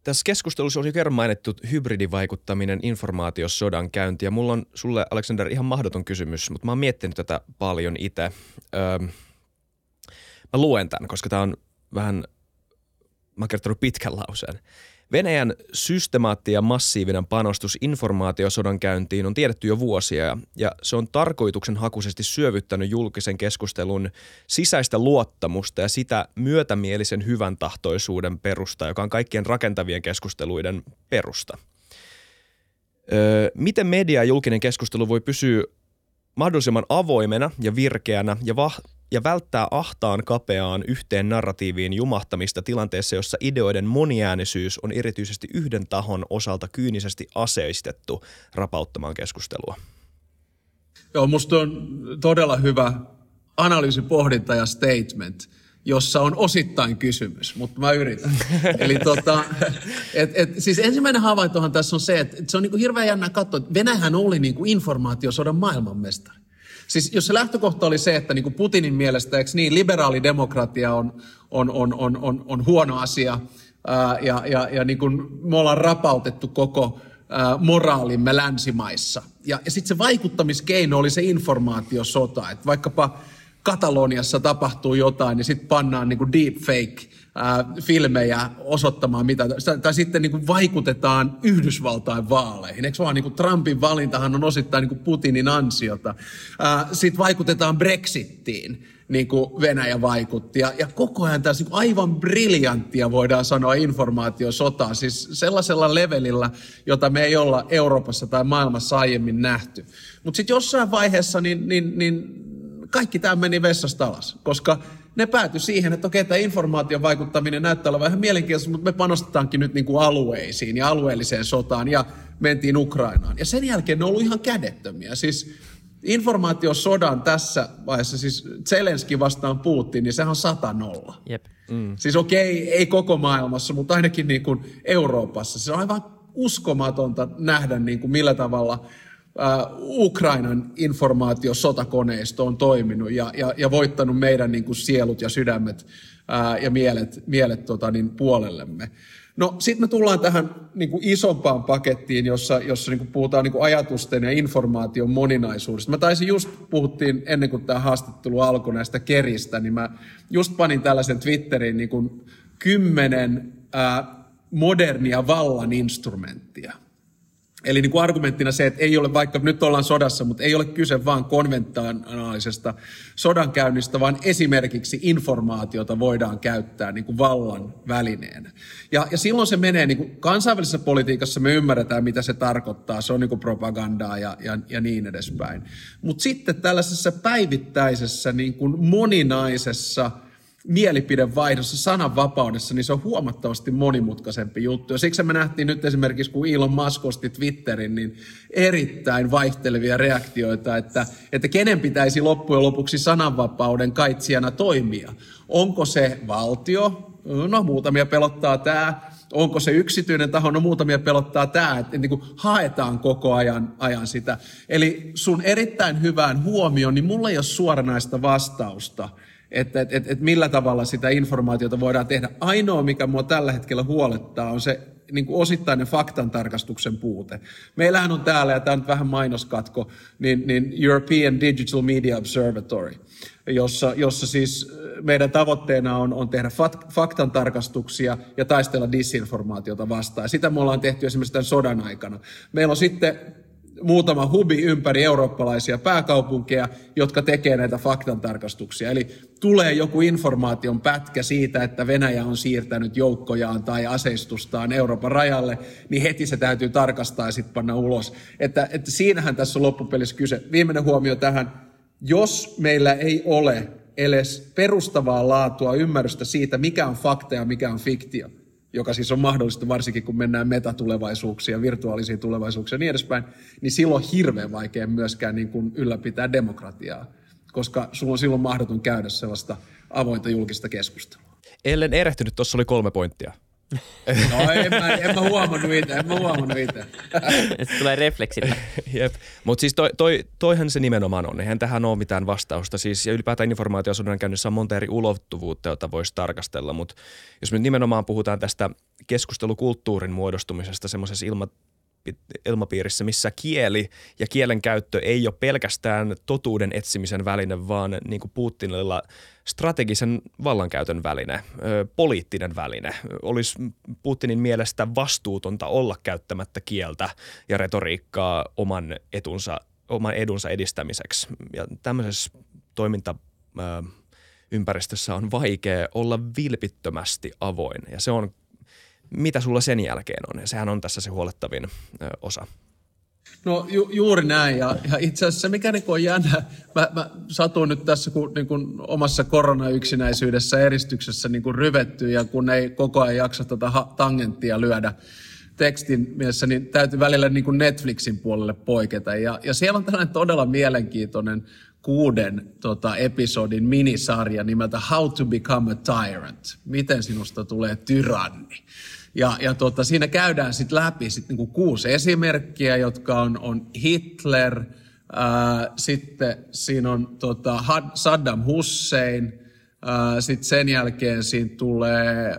Tässä keskustelussa oli kerran mainittu hybridivaikuttaminen, informaatiosodan käynti ja mulla on sulle Alexander ihan mahdoton kysymys, mutta mä oon miettinyt tätä paljon itse. Öö, mä luen tämän, koska tämä on vähän, mä oon kertonut pitkän lauseen. Venäjän systemaatti ja massiivinen panostus informaatiosodan käyntiin on tiedetty jo vuosia ja se on tarkoituksenhakuisesti syövyttänyt julkisen keskustelun sisäistä luottamusta ja sitä myötämielisen hyvän tahtoisuuden perusta, joka on kaikkien rakentavien keskusteluiden perusta. Öö, miten media ja julkinen keskustelu voi pysyä mahdollisimman avoimena ja virkeänä ja va- ja välttää ahtaan kapeaan yhteen narratiiviin jumahtamista tilanteessa, jossa ideoiden moniäänisyys on erityisesti yhden tahon osalta kyynisesti aseistettu rapauttamaan keskustelua. Joo, musta on todella hyvä analyysi, pohdinta ja statement. jossa on osittain kysymys, mutta mä yritän. Eli tota, et, et, siis ensimmäinen havaintohan tässä on se, että et se on niinku hirveän jännä katsoa, että Venäjähän oli niinku informaatiosodan maailmanmestari. Siis jos se lähtökohta oli se, että niinku Putinin mielestä, eikö niin, liberaalidemokratia on, on, on, on, on, on huono asia, ää, ja, ja, ja niin kuin me ollaan rapautettu koko ää, moraalimme länsimaissa. Ja, ja sitten se vaikuttamiskeino oli se informaatiosota, että vaikkapa Kataloniassa tapahtuu jotain, niin sitten pannaan niin kuin deepfake filmejä osoittamaan mitä, tai sitten niin kuin vaikutetaan Yhdysvaltain vaaleihin. Eikö vaan niin kuin Trumpin valintahan on osittain niin kuin Putinin ansiota. Sitten vaikutetaan Brexittiin, niin kuin Venäjä vaikutti. Ja, ja koko ajan tässä niin aivan briljanttia voidaan sanoa informaatiosotaa, siis sellaisella levelillä, jota me ei olla Euroopassa tai maailmassa aiemmin nähty. Mutta sitten jossain vaiheessa niin, niin, niin kaikki tämä meni vessasta alas, koska ne päätyi siihen, että okei, tämä informaation vaikuttaminen näyttää olevan vähän mielenkiintoista, mutta me panostetaankin nyt niin kuin alueisiin ja alueelliseen sotaan ja mentiin Ukrainaan. Ja sen jälkeen ne on ollut ihan kädettömiä. Siis informaatiosodan tässä vaiheessa, siis Zelenski vastaan Putin, niin sehän on sata nolla. Jep. Mm. Siis okei, ei koko maailmassa, mutta ainakin niin kuin Euroopassa. Se on aivan uskomatonta nähdä, niin kuin millä tavalla – Ukrainan informaatiosotakoneisto on toiminut ja, ja, ja voittanut meidän niin kuin sielut ja sydämet ää, ja mielet, mielet tota, niin puolellemme. No sitten me tullaan tähän niin kuin isompaan pakettiin, jossa, jossa niin kuin puhutaan niin kuin ajatusten ja informaation moninaisuudesta. Mä taisin just, puhuttiin ennen kuin tämä haastattelu alkoi näistä keristä, niin mä just panin tällaisen Twitteriin niin kuin kymmenen ää, modernia vallan instrumenttia – Eli niin kuin argumenttina se, että ei ole, vaikka nyt ollaan sodassa, mutta ei ole kyse vain konventaalisesta sodankäynnistä, vaan esimerkiksi informaatiota voidaan käyttää niin kuin vallan välineenä. Ja, ja silloin se menee, niin kuin kansainvälisessä politiikassa me ymmärretään, mitä se tarkoittaa, se on niin kuin propagandaa ja, ja, ja niin edespäin. Mutta sitten tällaisessa päivittäisessä niin kuin moninaisessa – mielipidevaihdossa, sananvapaudessa, niin se on huomattavasti monimutkaisempi juttu. Ja siksi me nähtiin nyt esimerkiksi, kun Elon Musk osti Twitterin, niin erittäin vaihtelevia reaktioita, että, että kenen pitäisi loppujen lopuksi sananvapauden kaitsijana toimia. Onko se valtio? No muutamia pelottaa tämä. Onko se yksityinen taho? No muutamia pelottaa tämä, että niin kuin haetaan koko ajan, ajan sitä. Eli sun erittäin hyvään huomioon, niin mulla ei ole suoranaista vastausta – että et, et, et millä tavalla sitä informaatiota voidaan tehdä. Ainoa, mikä mua tällä hetkellä huolettaa, on se niin kuin osittainen faktantarkastuksen puute. Meillähän on täällä, ja tämä on nyt vähän mainoskatko, niin, niin European Digital Media Observatory, jossa, jossa siis meidän tavoitteena on, on tehdä fakt, faktantarkastuksia ja taistella disinformaatiota vastaan. Ja sitä me ollaan tehty esimerkiksi tämän sodan aikana. Meillä on sitten muutama hubi ympäri eurooppalaisia pääkaupunkeja, jotka tekee näitä faktantarkastuksia. Eli tulee joku informaation pätkä siitä, että Venäjä on siirtänyt joukkojaan tai aseistustaan Euroopan rajalle, niin heti se täytyy tarkastaa ja sitten panna ulos. Että, että siinähän tässä on loppupelissä kyse. Viimeinen huomio tähän. Jos meillä ei ole edes perustavaa laatua ymmärrystä siitä, mikä on fakta ja mikä on fiktio, joka siis on mahdollista varsinkin kun mennään metatulevaisuuksia, virtuaalisiin tulevaisuuksia ja niin edespäin, niin silloin on hirveän vaikea myöskään niin kuin ylläpitää demokratiaa, koska sulla on silloin mahdoton käydä sellaista avointa julkista keskustelua. Ellen erehtynyt, tuossa oli kolme pointtia. No en mä, en mä huomannut itse, en mä huomannut itse. Se tulee refleksillä. Jep, mutta siis toi, toi, toihan se nimenomaan on. Eihän tähän ole mitään vastausta. Siis, ja ylipäätään informaatiosodan käynnissä on monta eri ulottuvuutta, jota voisi tarkastella. Mutta jos me nimenomaan puhutaan tästä keskustelukulttuurin muodostumisesta semmoisessa ilma, ilmapiirissä, missä kieli ja kielen käyttö ei ole pelkästään totuuden etsimisen väline, vaan niin kuin Putinilla strategisen vallankäytön väline, poliittinen väline. Olisi Putinin mielestä vastuutonta olla käyttämättä kieltä ja retoriikkaa oman etunsa, oman edunsa edistämiseksi. Ja tämmöisessä toiminta ympäristössä on vaikea olla vilpittömästi avoin ja se on mitä sulla sen jälkeen on. Ja sehän on tässä se huolettavin osa. No ju, juuri näin. Ja, ja itse asiassa se, mikä niin on jännä, mä, mä satuin nyt tässä kun, niin kun omassa koronayksinäisyydessä eristyksessä niin kun ryvetty ja kun ei koko ajan jaksa tuota tangenttia lyödä tekstin mielessä, niin täytyy välillä niin kuin Netflixin puolelle poiketa. Ja, ja siellä on tällainen todella mielenkiintoinen kuuden tota, episodin minisarja nimeltä How to Become a Tyrant. Miten sinusta tulee tyranni. Ja, ja tota, siinä käydään sitten läpi sit niinku kuusi esimerkkiä, jotka on, on Hitler, ää, sitten siinä on tota, Saddam Hussein – sitten sen jälkeen siinä tulee, äh,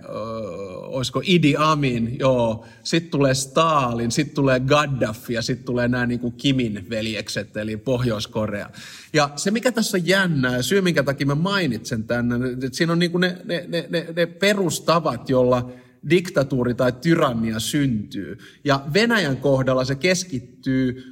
olisiko Idi Amin, joo. Sitten tulee Stalin, sitten tulee Gaddafi ja sitten tulee nämä niin Kimin veljekset, eli Pohjois-Korea. Ja se, mikä tässä on jännää, ja syy, minkä takia mä mainitsen tänne, että siinä on niin ne, ne, ne, ne, ne perustavat, jolla diktatuuri tai tyrannia syntyy. Ja Venäjän kohdalla se keskittyy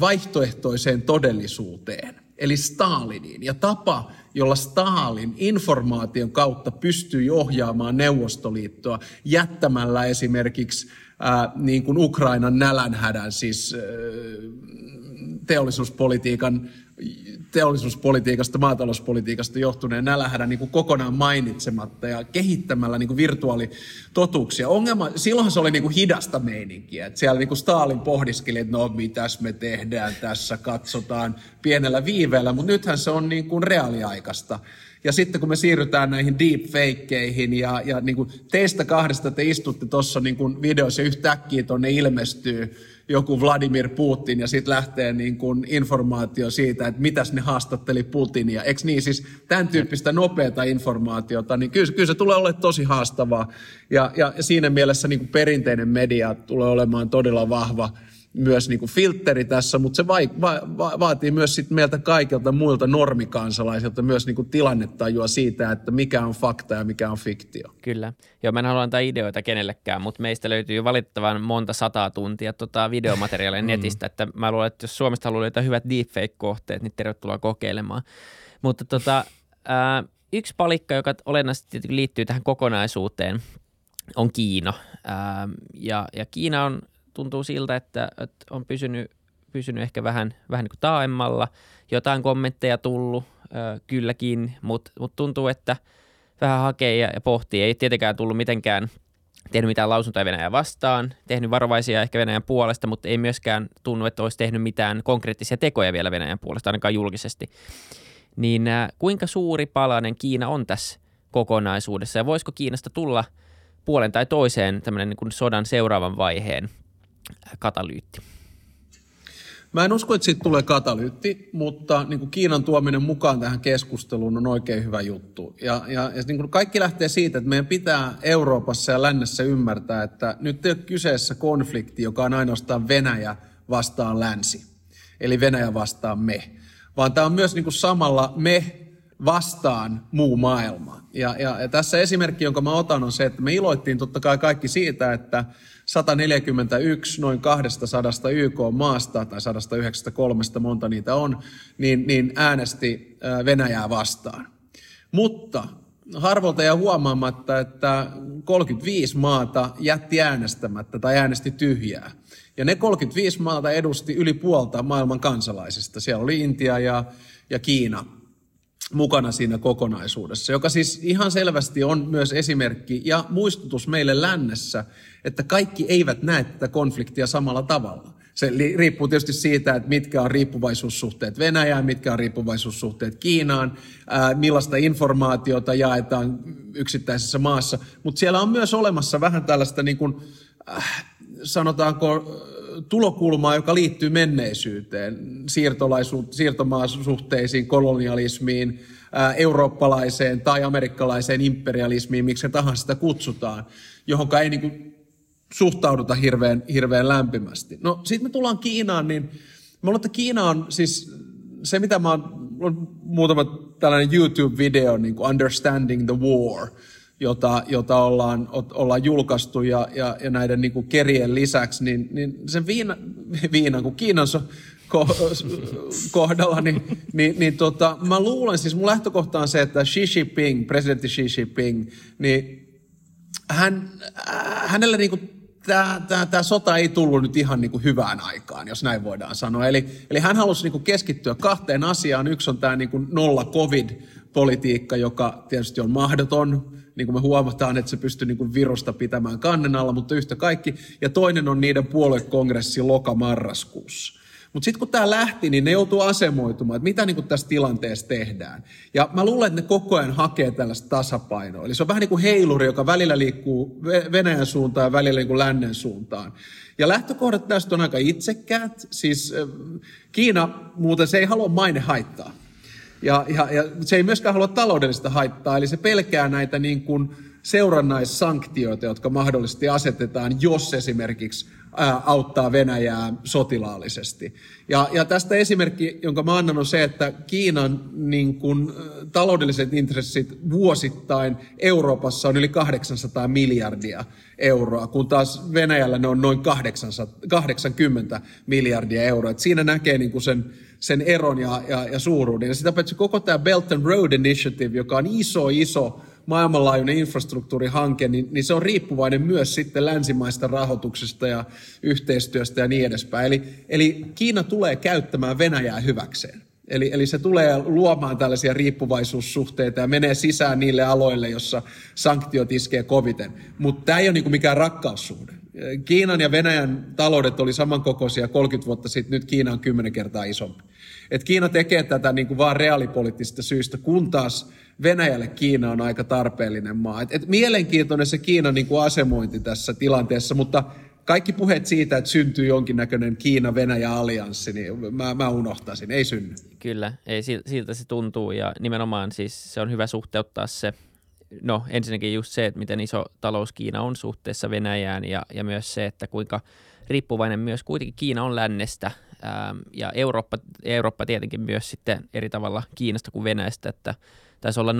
vaihtoehtoiseen todellisuuteen, eli Staliniin. Ja tapa, jolla Stalin informaation kautta pystyi ohjaamaan Neuvostoliittoa jättämällä esimerkiksi ää, niin kuin Ukrainan nälänhädän, siis ää, teollisuuspolitiikan teollisuuspolitiikasta, maatalouspolitiikasta johtuneen nälänhädän niin kuin kokonaan mainitsematta ja kehittämällä niin kuin virtuaalitotuuksia. Ongelma, silloin se oli niin kuin hidasta meininkiä. Että siellä niin kuin Stalin pohdiskeli, että no mitäs me tehdään tässä, katsotaan pienellä viiveellä, mutta nythän se on niin kuin reaaliaikaista. Ja sitten kun me siirrytään näihin deepfakeihin ja, ja niin kuin teistä kahdesta te istutte tuossa niin videossa ja yhtäkkiä tuonne ilmestyy joku Vladimir Putin ja sitten lähtee niin kuin informaatio siitä, että mitäs ne haastatteli Putinia. Eikö niin siis tämän tyyppistä nopeata informaatiota, niin kyllä, kyllä se tulee olemaan tosi haastavaa. Ja, ja siinä mielessä niin kuin perinteinen media tulee olemaan todella vahva myös niin kuin filtteri tässä, mutta se vai, va, va, vaatii myös sit meiltä kaikilta muilta normikansalaisilta myös niin kuin tilannetajua siitä, että mikä on fakta ja mikä on fiktio. Kyllä. Joo, mä en halua antaa ideoita kenellekään, mutta meistä löytyy valitettavan monta sataa tuntia tota videomateriaalia mm. netistä, että mä luulen, että jos Suomesta haluaa löytää hyvät deepfake-kohteet, niin tervetuloa kokeilemaan. Mutta tota, ää, yksi palikka, joka olennaisesti liittyy tähän kokonaisuuteen, on Kiina. Ää, ja, ja Kiina on tuntuu siltä, että, että on pysynyt, pysynyt ehkä vähän, vähän niin kuin taaemmalla. Jotain kommentteja tullut äh, kylläkin, mutta mut tuntuu, että vähän hakee ja, ja pohtii. Ei tietenkään tullut mitenkään tehnyt mitään lausuntoja Venäjää vastaan, tehnyt varovaisia ehkä Venäjän puolesta, mutta ei myöskään tunnu, että olisi tehnyt mitään konkreettisia tekoja vielä Venäjän puolesta, ainakaan julkisesti. Niin äh, kuinka suuri palanen Kiina on tässä kokonaisuudessa ja voisiko Kiinasta tulla puolen tai toiseen tämmöinen niin kuin sodan seuraavan vaiheen katalyytti? Mä en usko, että siitä tulee katalyytti, mutta niin kuin Kiinan tuominen mukaan tähän keskusteluun on oikein hyvä juttu. Ja, ja, ja niin kuin kaikki lähtee siitä, että meidän pitää Euroopassa ja lännessä ymmärtää, että nyt ei ole kyseessä konflikti, joka on ainoastaan Venäjä vastaan länsi. Eli Venäjä vastaan me. Vaan tämä on myös niin kuin samalla me vastaan muu maailma. Ja, ja, ja tässä esimerkki, jonka mä otan, on se, että me iloittiin totta kai kaikki siitä, että 141 noin 200 YK-maasta, tai 193 monta niitä on, niin, niin äänesti Venäjää vastaan. Mutta harvolta ja huomaamatta, että 35 maata jätti äänestämättä tai äänesti tyhjää. Ja ne 35 maata edusti yli puolta maailman kansalaisista. Siellä oli Intia ja, ja Kiina mukana siinä kokonaisuudessa, joka siis ihan selvästi on myös esimerkki ja muistutus meille lännessä, että kaikki eivät näe tätä konfliktia samalla tavalla. Se riippuu tietysti siitä, että mitkä on riippuvaisuussuhteet Venäjään, mitkä on riippuvaisuussuhteet Kiinaan, millaista informaatiota jaetaan yksittäisessä maassa. Mutta siellä on myös olemassa vähän tällaista, niin kuin, äh, sanotaanko, tulokulmaa, joka liittyy menneisyyteen, siirtomaasuhteisiin, kolonialismiin, ää, eurooppalaiseen tai amerikkalaiseen imperialismiin, miksi tahansa sitä kutsutaan, johon ei niin kuin suhtauduta hirveän, hirveän lämpimästi. No sitten me tullaan Kiinaan, niin mä luulen, että Kiina on siis se, mitä mä oon, on muutama tällainen YouTube-video, niin kuin Understanding the War, jota, jota ollaan, ollaan julkaistu ja, ja, ja näiden niin kuin kerien lisäksi, niin, niin sen viina, viinan, kun Kiinan so, ko, kohdalla, niin, niin, niin tota, mä luulen, siis mun lähtökohta on se, että Xi Jinping, presidentti Xi Jinping, niin hän, hänellä niin kuin tämä, tämä, tämä sota ei tullut nyt ihan niin kuin hyvään aikaan, jos näin voidaan sanoa. Eli, eli hän halusi niin kuin keskittyä kahteen asiaan. Yksi on tämä niin kuin nolla covid-politiikka, joka tietysti on mahdoton. Niin kuin me huomataan, että se pystyy niin kuin virusta pitämään kannen alla, mutta yhtä kaikki. Ja toinen on niiden puoluekongressi loka-marraskuussa. Mutta sitten kun tämä lähti, niin ne joutuu asemoitumaan, että mitä niin kuin tässä tilanteessa tehdään. Ja mä luulen, että ne koko ajan hakee tällaista tasapainoa. Eli se on vähän niin kuin heiluri, joka välillä liikkuu Venäjän suuntaan ja välillä niin kuin lännen suuntaan. Ja lähtökohdat tästä on aika itsekkäät. Siis Kiina muuten se ei halua maine haittaa. Ja, ja, ja se ei myöskään halua taloudellista haittaa, eli se pelkää näitä niin kuin seurannaissanktioita, jotka mahdollisesti asetetaan, jos esimerkiksi auttaa Venäjää sotilaallisesti. Ja, ja tästä esimerkki, jonka mä annan, on se, että Kiinan niin kun, taloudelliset intressit vuosittain Euroopassa on yli 800 miljardia euroa, kun taas Venäjällä ne on noin 800, 80 miljardia euroa. Et siinä näkee niin kuin sen, sen eron ja, ja, ja suuruuden. Ja sitä paitsi koko tämä Belt and Road Initiative, joka on iso, iso maailmanlaajuinen infrastruktuurihanke, niin, niin se on riippuvainen myös sitten länsimaista rahoituksesta ja yhteistyöstä ja niin edespäin. Eli, eli Kiina tulee käyttämään Venäjää hyväkseen. Eli, eli se tulee luomaan tällaisia riippuvaisuussuhteita ja menee sisään niille aloille, jossa sanktiot iskee koviten. Mutta tämä ei ole niinku mikään rakkaussuhde. Kiinan ja Venäjän taloudet oli samankokoisia 30 vuotta sitten, nyt Kiina on 10 kertaa isompi. Et Kiina tekee tätä niin kuin vaan reaalipoliittisista syistä, kun taas Venäjälle Kiina on aika tarpeellinen maa. Et, et mielenkiintoinen se Kiinan niin kuin asemointi tässä tilanteessa, mutta kaikki puheet siitä, että syntyy jonkinnäköinen Kiina-Venäjä-allianssi, niin mä, mä unohtaisin, ei synny. Kyllä, ei, siltä se tuntuu ja nimenomaan siis se on hyvä suhteuttaa se, no ensinnäkin just se, että miten iso talous Kiina on suhteessa Venäjään ja, ja myös se, että kuinka riippuvainen myös kuitenkin Kiina on lännestä ja Eurooppa, Eurooppa tietenkin myös sitten eri tavalla Kiinasta kuin Venäjästä, että taisi olla 0,4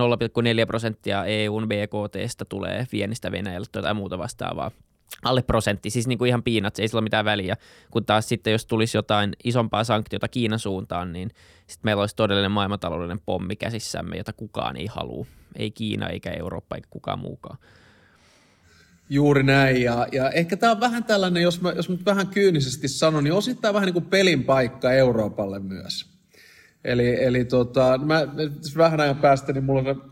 prosenttia EUn BKTstä tulee viennistä Venäjälle tai muuta vastaavaa. Alle prosentti, siis niin kuin ihan piinat, ei sillä ole mitään väliä. Kun taas sitten, jos tulisi jotain isompaa sanktiota Kiinan suuntaan, niin sitten meillä olisi todellinen maailmantaloudellinen pommi käsissämme, jota kukaan ei halua. Ei Kiina, eikä Eurooppa, eikä kukaan muukaan. Juuri näin, ja, ja ehkä tämä on vähän tällainen, jos mä, jos mä vähän kyynisesti sanon, niin osittain vähän niin kuin pelin paikka Euroopalle myös. Eli, eli tota, mä vähän ajan päästä, niin mulla on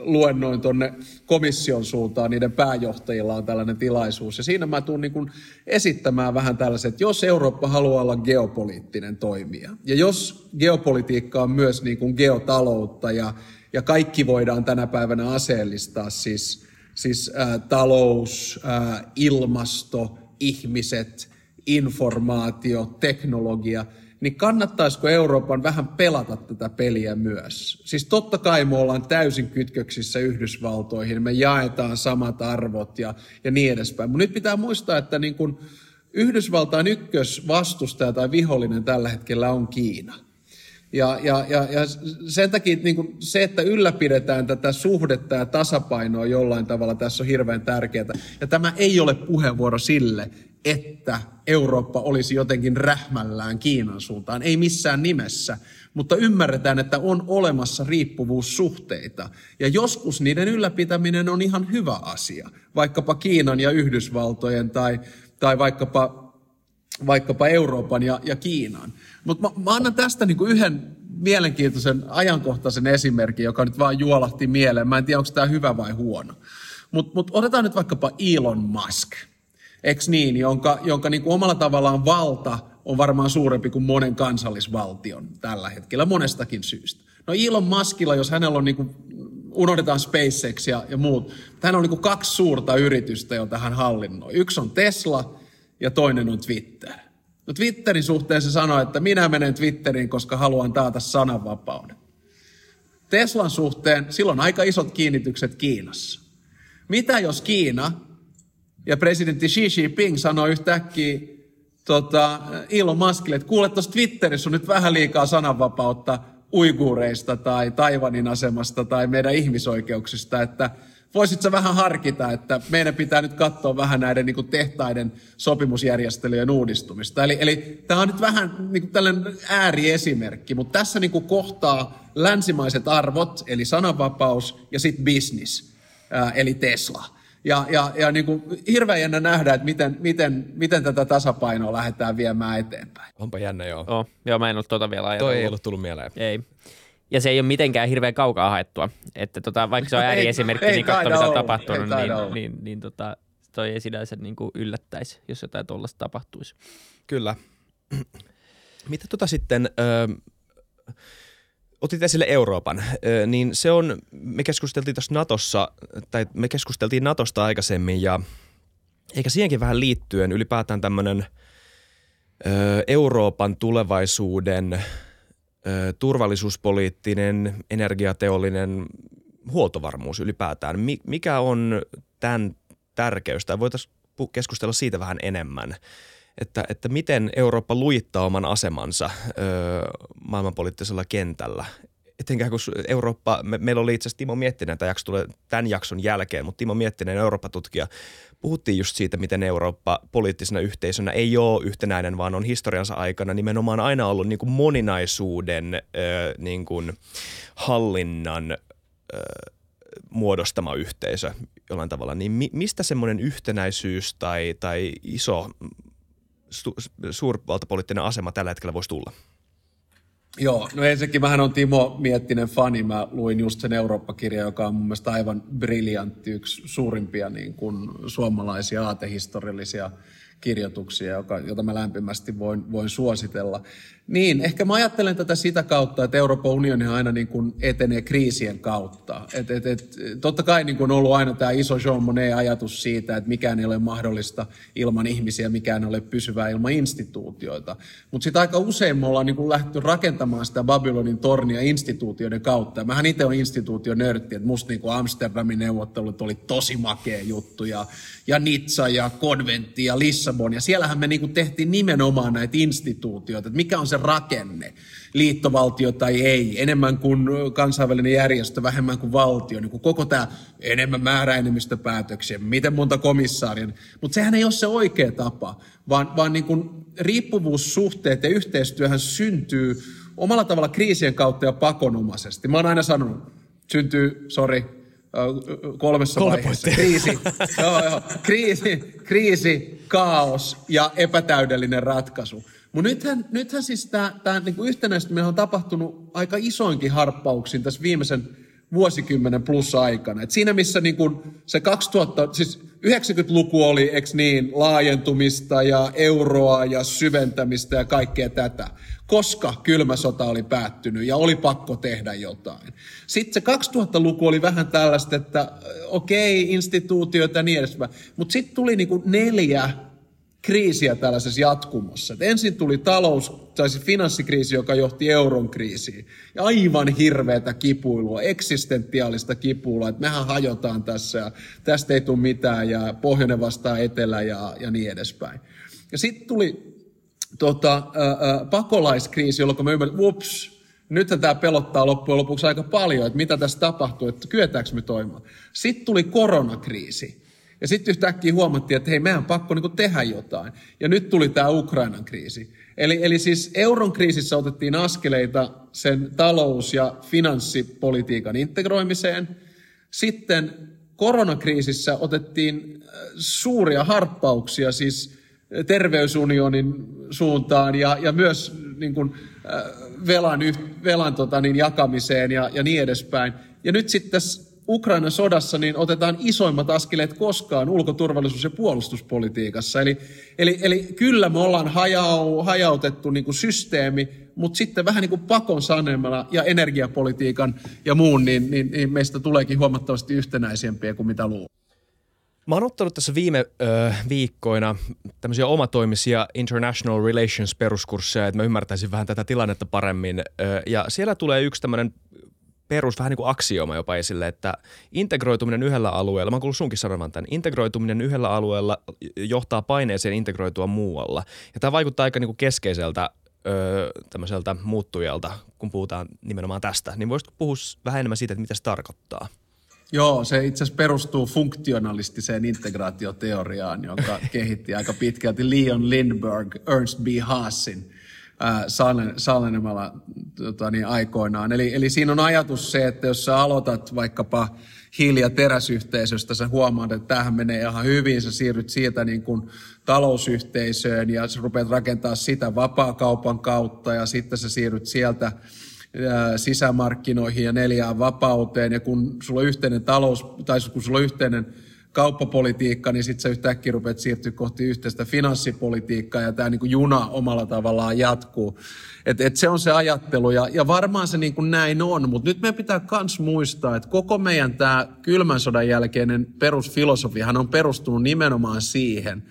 luennoin tuonne komission suuntaan, niiden pääjohtajilla on tällainen tilaisuus. Ja siinä mä tuun niin esittämään vähän tällaiset, että jos Eurooppa haluaa olla geopoliittinen toimija, ja jos geopolitiikka on myös niin kuin geotaloutta, ja, ja kaikki voidaan tänä päivänä aseellistaa, siis, siis ää, talous, ää, ilmasto, ihmiset, informaatio, teknologia – niin kannattaisiko Euroopan vähän pelata tätä peliä myös? Siis totta kai me ollaan täysin kytköksissä Yhdysvaltoihin, me jaetaan samat arvot ja, ja niin edespäin. Mutta nyt pitää muistaa, että niin kun Yhdysvaltain ykkösvastustaja tai vihollinen tällä hetkellä on Kiina. Ja, ja, ja, ja sen takia niin kuin se, että ylläpidetään tätä suhdetta ja tasapainoa jollain tavalla tässä on hirveän tärkeää. Ja tämä ei ole puheenvuoro sille, että Eurooppa olisi jotenkin rähmällään Kiinan suuntaan. Ei missään nimessä, mutta ymmärretään, että on olemassa riippuvuussuhteita. Ja joskus niiden ylläpitäminen on ihan hyvä asia, vaikkapa Kiinan ja Yhdysvaltojen tai, tai vaikkapa, vaikkapa Euroopan ja, ja Kiinan. Mutta mä, mä annan tästä niinku yhden mielenkiintoisen ajankohtaisen esimerkin, joka nyt vaan juolahti mieleen. Mä en tiedä, onko tämä hyvä vai huono. Mutta mut otetaan nyt vaikkapa Elon Musk – eks niin, jonka, jonka niin kuin omalla tavallaan valta on varmaan suurempi kuin monen kansallisvaltion tällä hetkellä monestakin syystä. No Elon Muskilla, jos hänellä on niin kuin, unohdetaan SpaceX ja, ja muut, hän on niin kuin kaksi suurta yritystä, joita hän hallinnoi. Yksi on Tesla ja toinen on Twitter. No Twitterin suhteen se sanoo, että minä menen Twitteriin, koska haluan taata sananvapauden. Teslan suhteen silloin aika isot kiinnitykset Kiinassa. Mitä jos Kiina ja presidentti Xi Jinping sanoi yhtäkkiä tota, Elon Muskille, että kuule tuossa Twitterissä on nyt vähän liikaa sananvapautta uiguureista tai Taivanin asemasta tai meidän ihmisoikeuksista, että voisitko vähän harkita, että meidän pitää nyt katsoa vähän näiden niin tehtaiden sopimusjärjestelyjen uudistumista. Eli, eli tämä on nyt vähän niin kuin tällainen ääriesimerkki, mutta tässä niin kuin kohtaa länsimaiset arvot, eli sananvapaus ja sitten business, eli Tesla. Ja, ja, ja niin kuin hirveän jännä nähdä, että miten, miten, miten tätä tasapainoa lähdetään viemään eteenpäin. Onpa jännä, joo. Oh, joo, mä en ollut tuota vielä ajatellut. Toi ei ollut tullut mieleen. Ei. Ja se ei ole mitenkään hirveän kaukaa haettua. Että tota, vaikka se on ääriesimerkki, niin katso mitä on tapahtunut, niin, niin, niin, niin tota, toi ei sinänsä niin kuin yllättäisi, jos jotain tuollaista tapahtuisi. Kyllä. Mitä tota sitten, ö, otit esille Euroopan, niin se on, me keskusteltiin tuossa Natossa, tai me keskusteltiin Natosta aikaisemmin ja eikä siihenkin vähän liittyen ylipäätään tämmöinen Euroopan tulevaisuuden turvallisuuspoliittinen, energiateollinen huoltovarmuus ylipäätään. Mikä on tämän tärkeys, tai voitaisiin keskustella siitä vähän enemmän, että, että miten Eurooppa luittaa oman asemansa ö, maailmanpoliittisella kentällä. Etenkään kun Eurooppa, me, meillä oli itse asiassa Timo Miettinen, tämä jakso tulee tämän jakson jälkeen, mutta Timo Miettinen, Eurooppa-tutkija, puhuttiin just siitä, miten Eurooppa poliittisena yhteisönä ei ole yhtenäinen, vaan on historiansa aikana nimenomaan aina ollut niin kuin moninaisuuden ö, niin kuin hallinnan ö, muodostama yhteisö jollain tavalla, niin mi, mistä semmoinen yhtenäisyys tai, tai iso su, suurvaltapoliittinen asema tällä hetkellä voisi tulla? Joo, no ensinnäkin vähän on Timo Miettinen fani. Mä luin just sen Eurooppa-kirja, joka on mun mielestä aivan briljantti, yksi suurimpia niin kuin suomalaisia aatehistoriallisia kirjoituksia, joka, jota mä lämpimästi voin, voin suositella. Niin, ehkä mä ajattelen tätä sitä kautta, että Euroopan unioni aina niin kuin etenee kriisien kautta. Et, et, et, totta kai niin kuin on ollut aina tämä iso Jean Monnet-ajatus siitä, että mikään ei ole mahdollista ilman ihmisiä, mikään ei ole pysyvää ilman instituutioita. Mutta sitten aika usein me ollaan niin kuin lähdetty rakentamaan sitä Babylonin tornia instituutioiden kautta. Mähän itse olen instituutionörtti, että musta niin kuin Amsterdamin neuvottelut oli tosi makea juttu ja, ja Nizza ja Konventti ja Lissabon. Ja siellähän me niin kuin tehtiin nimenomaan näitä instituutioita, että mikä on se rakenne, liittovaltio tai ei, enemmän kuin kansainvälinen järjestö, vähemmän kuin valtio, niin kuin koko tämä enemmän määräenemmistöpäätöksiä, miten monta komissaaria, mutta sehän ei ole se oikea tapa, vaan, vaan niin kuin riippuvuussuhteet ja yhteistyöhän syntyy omalla tavalla kriisien kautta ja pakonomaisesti. Mä oon aina sanonut, syntyy, sorry, kolmessa Kolme vaiheessa. Kriisi, joo, joo, kriisi, kriisi, kaos ja epätäydellinen ratkaisu. Mutta nythän, nythän siis tämä niinku yhtenäistyminen on tapahtunut aika isoinkin harppauksiin tässä viimeisen vuosikymmenen plus aikana. Et siinä missä niinku se 2000, siis 90-luku oli, eks niin, laajentumista ja euroa ja syventämistä ja kaikkea tätä, koska kylmä sota oli päättynyt ja oli pakko tehdä jotain. Sitten se 2000-luku oli vähän tällaista, että okei, okay, instituutioita ja niin edespäin, mutta sitten tuli niinku neljä kriisiä tällaisessa jatkumossa. Et ensin tuli talous, tai siis finanssikriisi, joka johti euron kriisiin. Ja aivan hirveätä kipuilua, eksistentiaalista kipuilua, että mehän hajotaan tässä ja tästä ei tule mitään ja pohjoinen vastaa etelä ja, ja niin edespäin. Ja sitten tuli tota, ää, pakolaiskriisi, jolloin me ymmärrämme, ups, nythän tämä pelottaa loppujen lopuksi aika paljon, että mitä tässä tapahtuu, että kyetäänkö me toimimaan. Sitten tuli koronakriisi. Ja sitten yhtäkkiä huomattiin, että hei, meidän pakko niin tehdä jotain. Ja nyt tuli tämä Ukrainan kriisi. Eli, eli siis euron kriisissä otettiin askeleita sen talous- ja finanssipolitiikan integroimiseen. Sitten koronakriisissä otettiin äh, suuria harppauksia siis terveysunionin suuntaan ja, ja myös niin kuin, äh, velan, velan tota, niin, jakamiseen ja, ja niin edespäin. Ja nyt sitten tässä Ukrainan sodassa niin otetaan isoimmat askeleet koskaan ulkoturvallisuus- ja puolustuspolitiikassa. Eli, eli, eli kyllä me ollaan hajau, hajautettu niin kuin systeemi, mutta sitten vähän niin kuin pakon sanemalla ja energiapolitiikan ja muun, niin, niin, niin meistä tuleekin huomattavasti yhtenäisempiä kuin mitä luulee. Mä oon ottanut tässä viime ö, viikkoina tämmöisiä omatoimisia international relations peruskursseja, että mä ymmärtäisin vähän tätä tilannetta paremmin. Ö, ja siellä tulee yksi tämmöinen perus, vähän niin kuin aksioma jopa esille, että integroituminen yhdellä alueella, mä oon sunkin sanovan tämän, integroituminen yhdellä alueella johtaa paineeseen integroitua muualla. Ja tämä vaikuttaa aika niin kuin keskeiseltä öö, tämmöiseltä muuttujalta, kun puhutaan nimenomaan tästä. Niin voisitko puhua vähän enemmän siitä, että mitä se tarkoittaa? Joo, se itse asiassa perustuu funktionalistiseen integraatioteoriaan, jonka kehitti aika pitkälti Leon Lindbergh Ernst B. Haasin Sallenemalla tota, niin aikoinaan. Eli, eli siinä on ajatus se, että jos sä aloitat vaikkapa hiili- ja teräsyhteisöstä, sä huomaat, että tämähän menee ihan hyvin, sä siirryt siitä niin kuin talousyhteisöön ja sä rupeat rakentaa sitä vapaakaupan kautta ja sitten sä siirryt sieltä sisämarkkinoihin ja neljään vapauteen ja kun sulla on yhteinen talous, tai kun sulla on yhteinen kauppapolitiikka, niin sitten sä yhtäkkiä rupeat siirtyä kohti yhteistä finanssipolitiikkaa ja tämä niin juna omalla tavallaan jatkuu. Et, et se on se ajattelu ja, ja varmaan se niin kuin näin on, mutta nyt meidän pitää myös muistaa, että koko meidän tämä kylmän sodan jälkeinen perusfilosofiahan on perustunut nimenomaan siihen,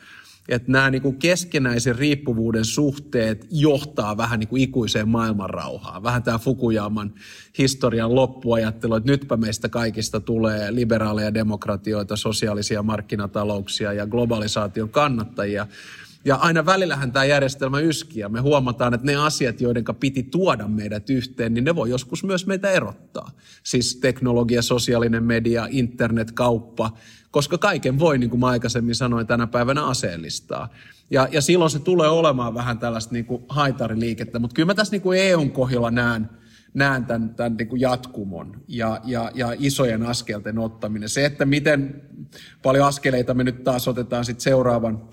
että nämä niin kuin keskenäisen riippuvuuden suhteet johtaa vähän niin kuin ikuiseen maailmanrauhaan. Vähän tämä Fukuyaman historian loppuajattelu, että nytpä meistä kaikista tulee liberaaleja demokratioita, sosiaalisia markkinatalouksia ja globalisaation kannattajia. Ja aina välillähän tämä järjestelmä yskii ja me huomataan, että ne asiat, joiden piti tuoda meidät yhteen, niin ne voi joskus myös meitä erottaa. Siis teknologia, sosiaalinen media, internet, kauppa, koska kaiken voi, niin kuin mä aikaisemmin sanoin, tänä päivänä aseellistaa. Ja, ja silloin se tulee olemaan vähän tällaista niin kuin haitariliikettä, mutta kyllä mä tässä niin kuin EUn kohdalla näen, näen tämän, tämän niin kuin jatkumon ja, ja, ja isojen askelten ottaminen. Se, että miten paljon askeleita me nyt taas otetaan sitten seuraavan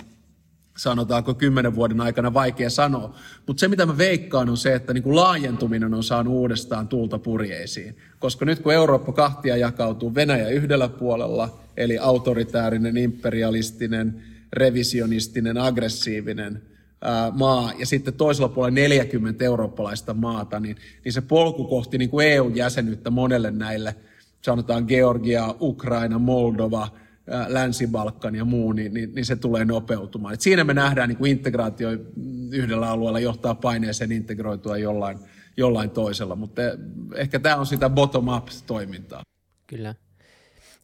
sanotaanko kymmenen vuoden aikana, vaikea sanoa. Mutta se, mitä mä veikkaan, on se, että niin kuin laajentuminen on saanut uudestaan tuulta purjeisiin. Koska nyt kun Eurooppa kahtia jakautuu Venäjä yhdellä puolella, eli autoritäärinen, imperialistinen, revisionistinen, aggressiivinen ää, maa, ja sitten toisella puolella 40 eurooppalaista maata, niin, niin se polku kohti niin kuin EU-jäsenyyttä monelle näille, sanotaan Georgia, Ukraina, Moldova – Länsi-Balkan ja muu, niin, niin, niin se tulee nopeutumaan. Et siinä me nähdään niin kuin integraatio yhdellä alueella johtaa paineeseen integroitua jollain, jollain toisella, mutta ehkä tämä on sitä bottom-up-toimintaa. Kyllä.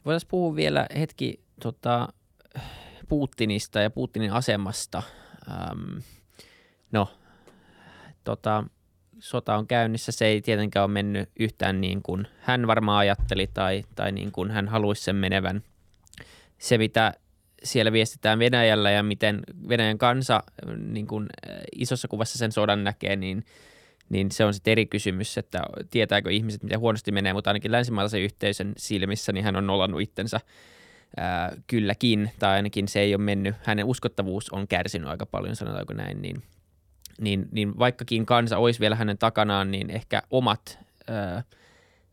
Voitaisiin puhua vielä hetki tota, Putinista ja Putinin asemasta. Ähm, no, tota, sota on käynnissä, se ei tietenkään ole mennyt yhtään niin kuin hän varmaan ajatteli tai, tai niin kuin hän haluaisi sen menevän – se, mitä siellä viestitään Venäjällä ja miten Venäjän kansa niin kuin isossa kuvassa sen sodan näkee, niin, niin se on sitten eri kysymys, että tietääkö ihmiset, miten huonosti menee, mutta ainakin länsimaalaisen yhteisön silmissä niin hän on nollannut itsensä ää, kylläkin, tai ainakin se ei ole mennyt, hänen uskottavuus on kärsinyt aika paljon, sanotaanko näin, niin, niin, niin vaikkakin kansa olisi vielä hänen takanaan, niin ehkä omat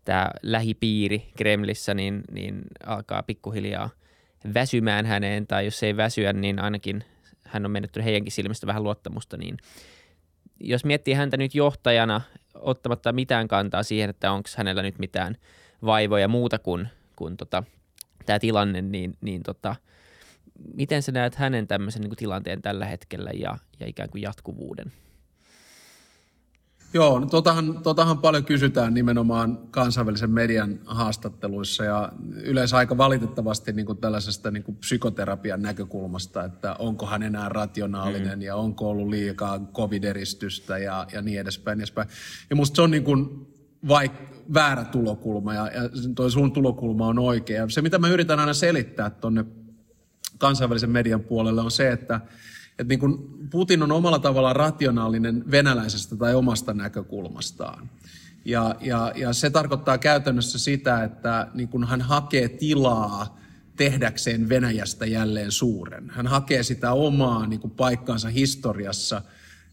tämä lähipiiri Kremlissä niin, niin alkaa pikkuhiljaa – väsymään häneen, tai jos ei väsyä, niin ainakin hän on menetty heidänkin silmistä vähän luottamusta, niin jos miettii häntä nyt johtajana, ottamatta mitään kantaa siihen, että onko hänellä nyt mitään vaivoja muuta kuin, kuin tota, tämä tilanne, niin, niin tota, miten sä näet hänen tämmöisen niin tilanteen tällä hetkellä ja, ja ikään kuin jatkuvuuden? Joo, no totahan, totahan paljon kysytään nimenomaan kansainvälisen median haastatteluissa ja yleensä aika valitettavasti niin kuin tällaisesta niin kuin psykoterapian näkökulmasta, että onko hän enää rationaalinen mm. ja onko ollut liikaa covid-eristystä ja, ja niin edespäin. Niin edespäin. Ja musta se on niin kuin vaik, väärä tulokulma ja, ja toi sun tulokulma on oikea. Ja se, mitä mä yritän aina selittää tuonne kansainvälisen median puolelle on se, että – että niin kuin Putin on omalla tavallaan rationaalinen venäläisestä tai omasta näkökulmastaan. Ja, ja, ja se tarkoittaa käytännössä sitä, että niin kuin hän hakee tilaa tehdäkseen Venäjästä jälleen suuren. Hän hakee sitä omaa niin kuin paikkaansa historiassa,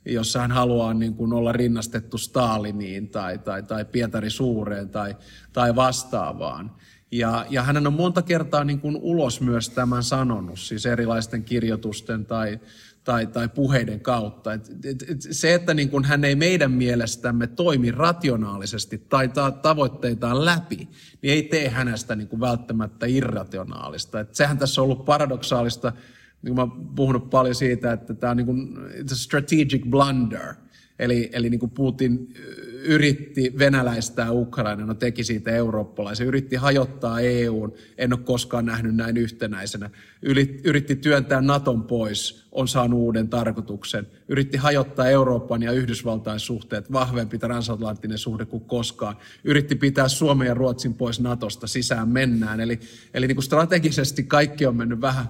jossa hän haluaa niin kuin olla rinnastettu Staliniin tai, tai, tai Pietari Suureen tai, tai vastaavaan. Ja, ja hän on monta kertaa niin kuin ulos myös tämän sanonut, siis erilaisten kirjoitusten tai, tai, tai puheiden kautta. Et, et, et se, että niin kun hän ei meidän mielestämme toimi rationaalisesti tai ta- tavoitteitaan läpi, niin ei tee hänestä niin kuin välttämättä irrationaalista. Et sehän tässä on ollut paradoksaalista, niin mä puhunut paljon siitä, että tämä on niin a strategic blunder. Eli, eli niin kuin Putin yritti venäläistää Ukraina, no teki siitä eurooppalaisen, yritti hajottaa EUn, en ole koskaan nähnyt näin yhtenäisenä, yritti työntää Naton pois, on saanut uuden tarkoituksen, yritti hajottaa Euroopan ja Yhdysvaltain suhteet, vahvempi transatlanttinen suhde kuin koskaan, yritti pitää Suomen ja Ruotsin pois Natosta, sisään mennään, eli, eli niin kuin strategisesti kaikki on mennyt vähän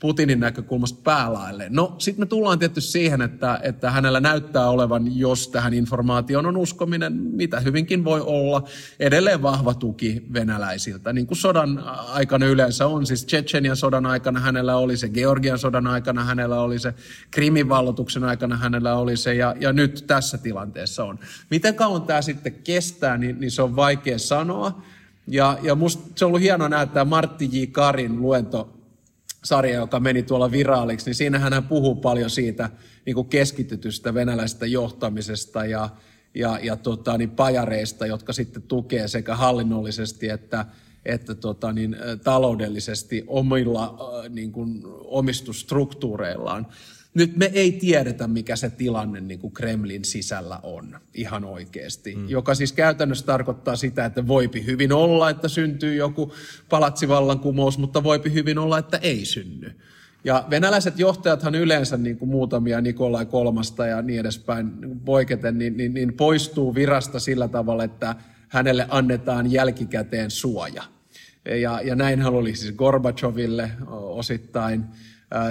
Putinin näkökulmasta päälailleen. No sitten me tullaan tietysti siihen, että, että hänellä näyttää olevan, jos tähän informaatioon on uskominen, mitä hyvinkin voi olla, edelleen vahva tuki venäläisiltä. Niin kuin sodan aikana yleensä on, siis Tsetsenian sodan aikana hänellä oli se, Georgian sodan aikana hänellä oli se, Krimin vallotuksen aikana hänellä oli se ja, ja nyt tässä tilanteessa on. Miten kauan tämä sitten kestää, niin, niin se on vaikea sanoa. Ja, ja musta se on ollut hienoa näyttää Martti J. Karin luento sarja, joka meni tuolla viraaliksi, niin siinähän hän puhuu paljon siitä niin kuin keskitytystä venäläisestä johtamisesta ja, ja, ja tota, niin pajareista, jotka sitten tukee sekä hallinnollisesti että, että tota, niin, taloudellisesti omilla niin kuin, omistusstruktuureillaan nyt me ei tiedetä, mikä se tilanne niin kuin Kremlin sisällä on ihan oikeasti, mm. joka siis käytännössä tarkoittaa sitä, että voipi hyvin olla, että syntyy joku palatsivallankumous, mutta voipi hyvin olla, että ei synny. Ja venäläiset johtajathan yleensä niin kuin muutamia Nikolai kolmasta ja niin edespäin poiketen, niin, niin, niin poistuu virasta sillä tavalla, että hänelle annetaan jälkikäteen suoja. Ja, ja näinhän oli siis Gorbacheville osittain –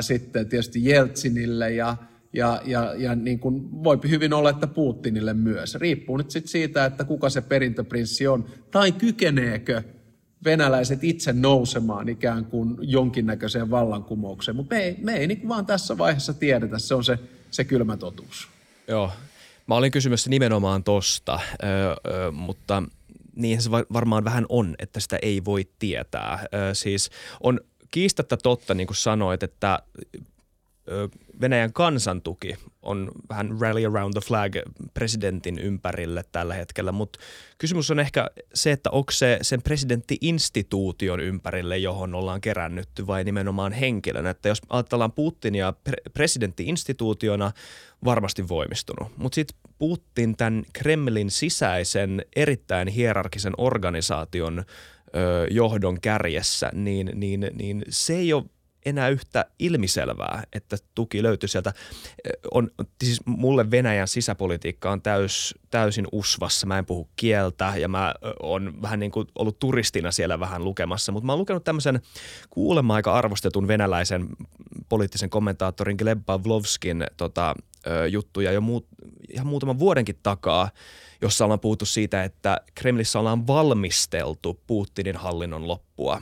sitten tietysti Jeltsinille ja, ja, ja, ja niin kuin voi hyvin olla, että Putinille myös. Riippuu nyt sitten siitä, että kuka se perintöprinssi on, tai kykeneekö venäläiset itse nousemaan ikään kuin jonkinnäköiseen vallankumoukseen. Mutta me ei, me ei niin vaan tässä vaiheessa tiedetä, se on se, se kylmä totuus. Joo, mä olin kysymässä nimenomaan tosta, öö, öö, mutta niin se varmaan vähän on, että sitä ei voi tietää. Öö, siis on kiistatta totta, niin kuin sanoit, että Venäjän kansantuki on vähän rally around the flag presidentin ympärille tällä hetkellä, mutta kysymys on ehkä se, että onko se sen presidentti-instituution ympärille, johon ollaan kerännytty vai nimenomaan henkilönä. Että jos ajatellaan Putinia pre- presidentti-instituutiona, varmasti voimistunut, mutta sitten Putin tämän Kremlin sisäisen erittäin hierarkisen organisaation ö, johdon kärjessä, niin, niin, niin se ei ole enää yhtä ilmiselvää, että tuki löytyy sieltä. On, siis mulle Venäjän sisäpolitiikka on täys, täysin usvassa. Mä en puhu kieltä ja mä oon vähän niin kuin ollut turistina siellä vähän lukemassa, mutta mä oon lukenut tämmöisen kuulemma aika arvostetun venäläisen poliittisen kommentaattorin Gleb Pavlovskin tota, juttuja jo muut, ihan muutaman vuodenkin takaa – jossa ollaan puhuttu siitä, että Kremlissä ollaan valmisteltu Putinin hallinnon loppua,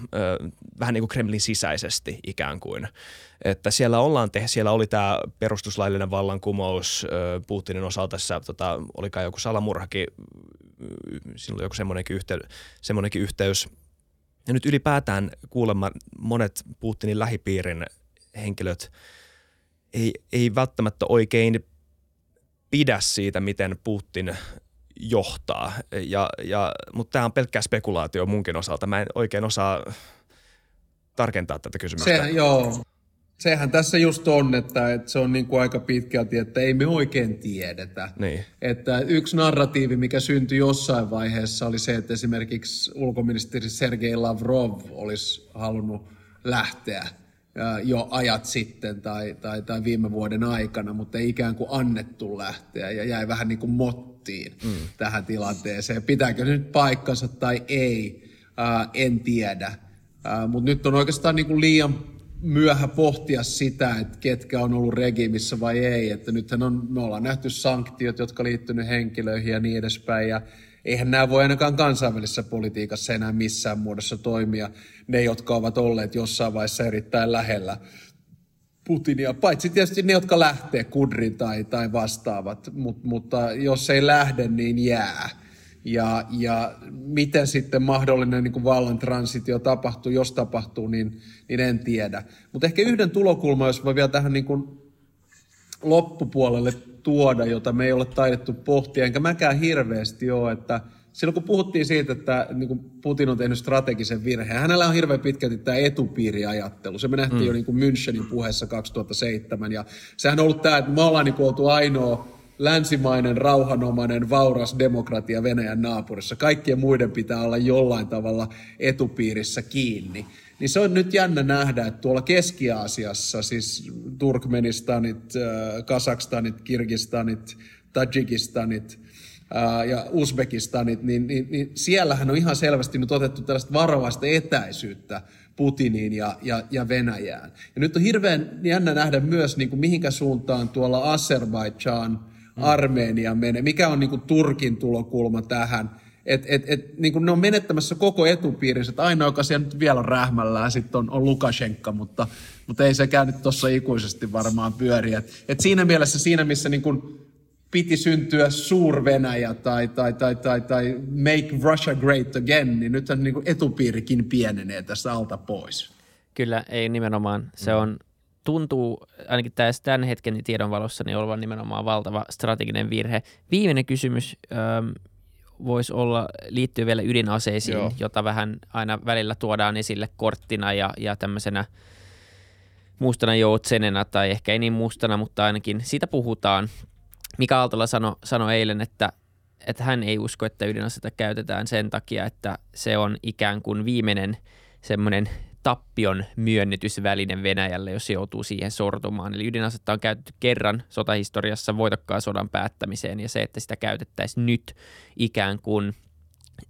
vähän niin kuin Kremlin sisäisesti ikään kuin. Että siellä ollaan tehty, siellä oli tämä perustuslaillinen vallankumous Putinin osalta, tässä tota, olikaan joku salamurhakin, siinä oli joku semmoinenkin, yhtey, semmoinenkin yhteys. Ja nyt ylipäätään kuulemma monet Putinin lähipiirin henkilöt ei, ei välttämättä oikein pidä siitä, miten Putin johtaa. Ja, ja, mutta tämä on pelkkää spekulaatio munkin osalta. Mä en oikein osaa tarkentaa tätä kysymystä. Sehän, joo. Sehän tässä just on, että, että se on niin kuin aika pitkälti, että ei me oikein tiedetä. Niin. Että yksi narratiivi, mikä syntyi jossain vaiheessa, oli se, että esimerkiksi ulkoministeri Sergei Lavrov olisi halunnut lähteä jo ajat sitten tai, tai, tai viime vuoden aikana, mutta ei ikään kuin annettu lähteä ja jäi vähän niin kuin mottiin mm. tähän tilanteeseen. Pitääkö nyt paikkansa tai ei, ää, en tiedä. Mutta nyt on oikeastaan niin kuin liian myöhä pohtia sitä, että ketkä on ollut regimissä vai ei. Että nythän on, me ollaan nähty sanktiot, jotka liittynyt henkilöihin ja niin edespäin. Ja eihän nämä voi ainakaan kansainvälisessä politiikassa enää missään muodossa toimia, ne, jotka ovat olleet jossain vaiheessa erittäin lähellä Putinia, paitsi tietysti ne, jotka lähtee kudrin tai, tai vastaavat, Mut, mutta jos ei lähde, niin jää. Ja, ja miten sitten mahdollinen niin kuin vallan transitio tapahtuu, jos tapahtuu, niin, niin en tiedä. Mutta ehkä yhden tulokulman, jos voi vielä tähän niin kuin loppupuolelle tuoda, jota me ei ole taidettu pohtia, enkä mäkään hirveästi ole, että silloin kun puhuttiin siitä, että niin kuin Putin on tehnyt strategisen virheen, hänellä on hirveän pitkälti tämä etupiiriajattelu. Se me nähtiin mm. jo niin kuin Münchenin puheessa 2007, ja sehän on ollut tämä, että me ollaan niin kuin oltu ainoa länsimainen, rauhanomainen, vauras demokratia Venäjän naapurissa. Kaikkien muiden pitää olla jollain tavalla etupiirissä kiinni. Niin se on nyt jännä nähdä, että tuolla Keski-Aasiassa, siis Turkmenistanit, äh, Kasakstanit, Kirgistanit, Tajikistanit ja Uzbekistanit, niin, niin, niin siellähän on ihan selvästi nyt otettu tällaista varovaista etäisyyttä Putiniin ja, ja, ja Venäjään. Ja nyt on hirveän jännä nähdä myös, niin kuin mihinkä suuntaan tuolla Azerbaijan, mm. Armenia menee, mikä on niin kuin Turkin tulokulma tähän – et, et, et, niin ne on menettämässä koko etupiirinsä. Että ainoa, joka siellä nyt vielä on rähmällään, sitten on, on Lukashenka, mutta, mutta ei sekään nyt tuossa ikuisesti varmaan pyöri. Et, et siinä mielessä, siinä missä niin kuin piti syntyä suur-Venäjä tai, tai, tai, tai, tai make Russia great again, niin nythän niin kuin etupiirikin pienenee tästä alta pois. Kyllä, ei nimenomaan. Se mm. on, tuntuu ainakin tässä tämän hetken tiedon valossa niin olevan nimenomaan valtava strateginen virhe. Viimeinen kysymys ähm, voisi olla, liittyy vielä ydinaseisiin, Joo. jota vähän aina välillä tuodaan esille korttina ja, ja tämmöisenä mustana joutsenena tai ehkä ei niin mustana, mutta ainakin siitä puhutaan. Mika Aaltola sanoi sano eilen, että, että hän ei usko, että ydinasetta käytetään sen takia, että se on ikään kuin viimeinen semmoinen tappion myönnytysväline Venäjälle, jos joutuu siihen sortumaan. Eli ydinasetta on käytetty kerran sotahistoriassa voitokkaan sodan päättämiseen ja se, että sitä käytettäisiin nyt ikään kuin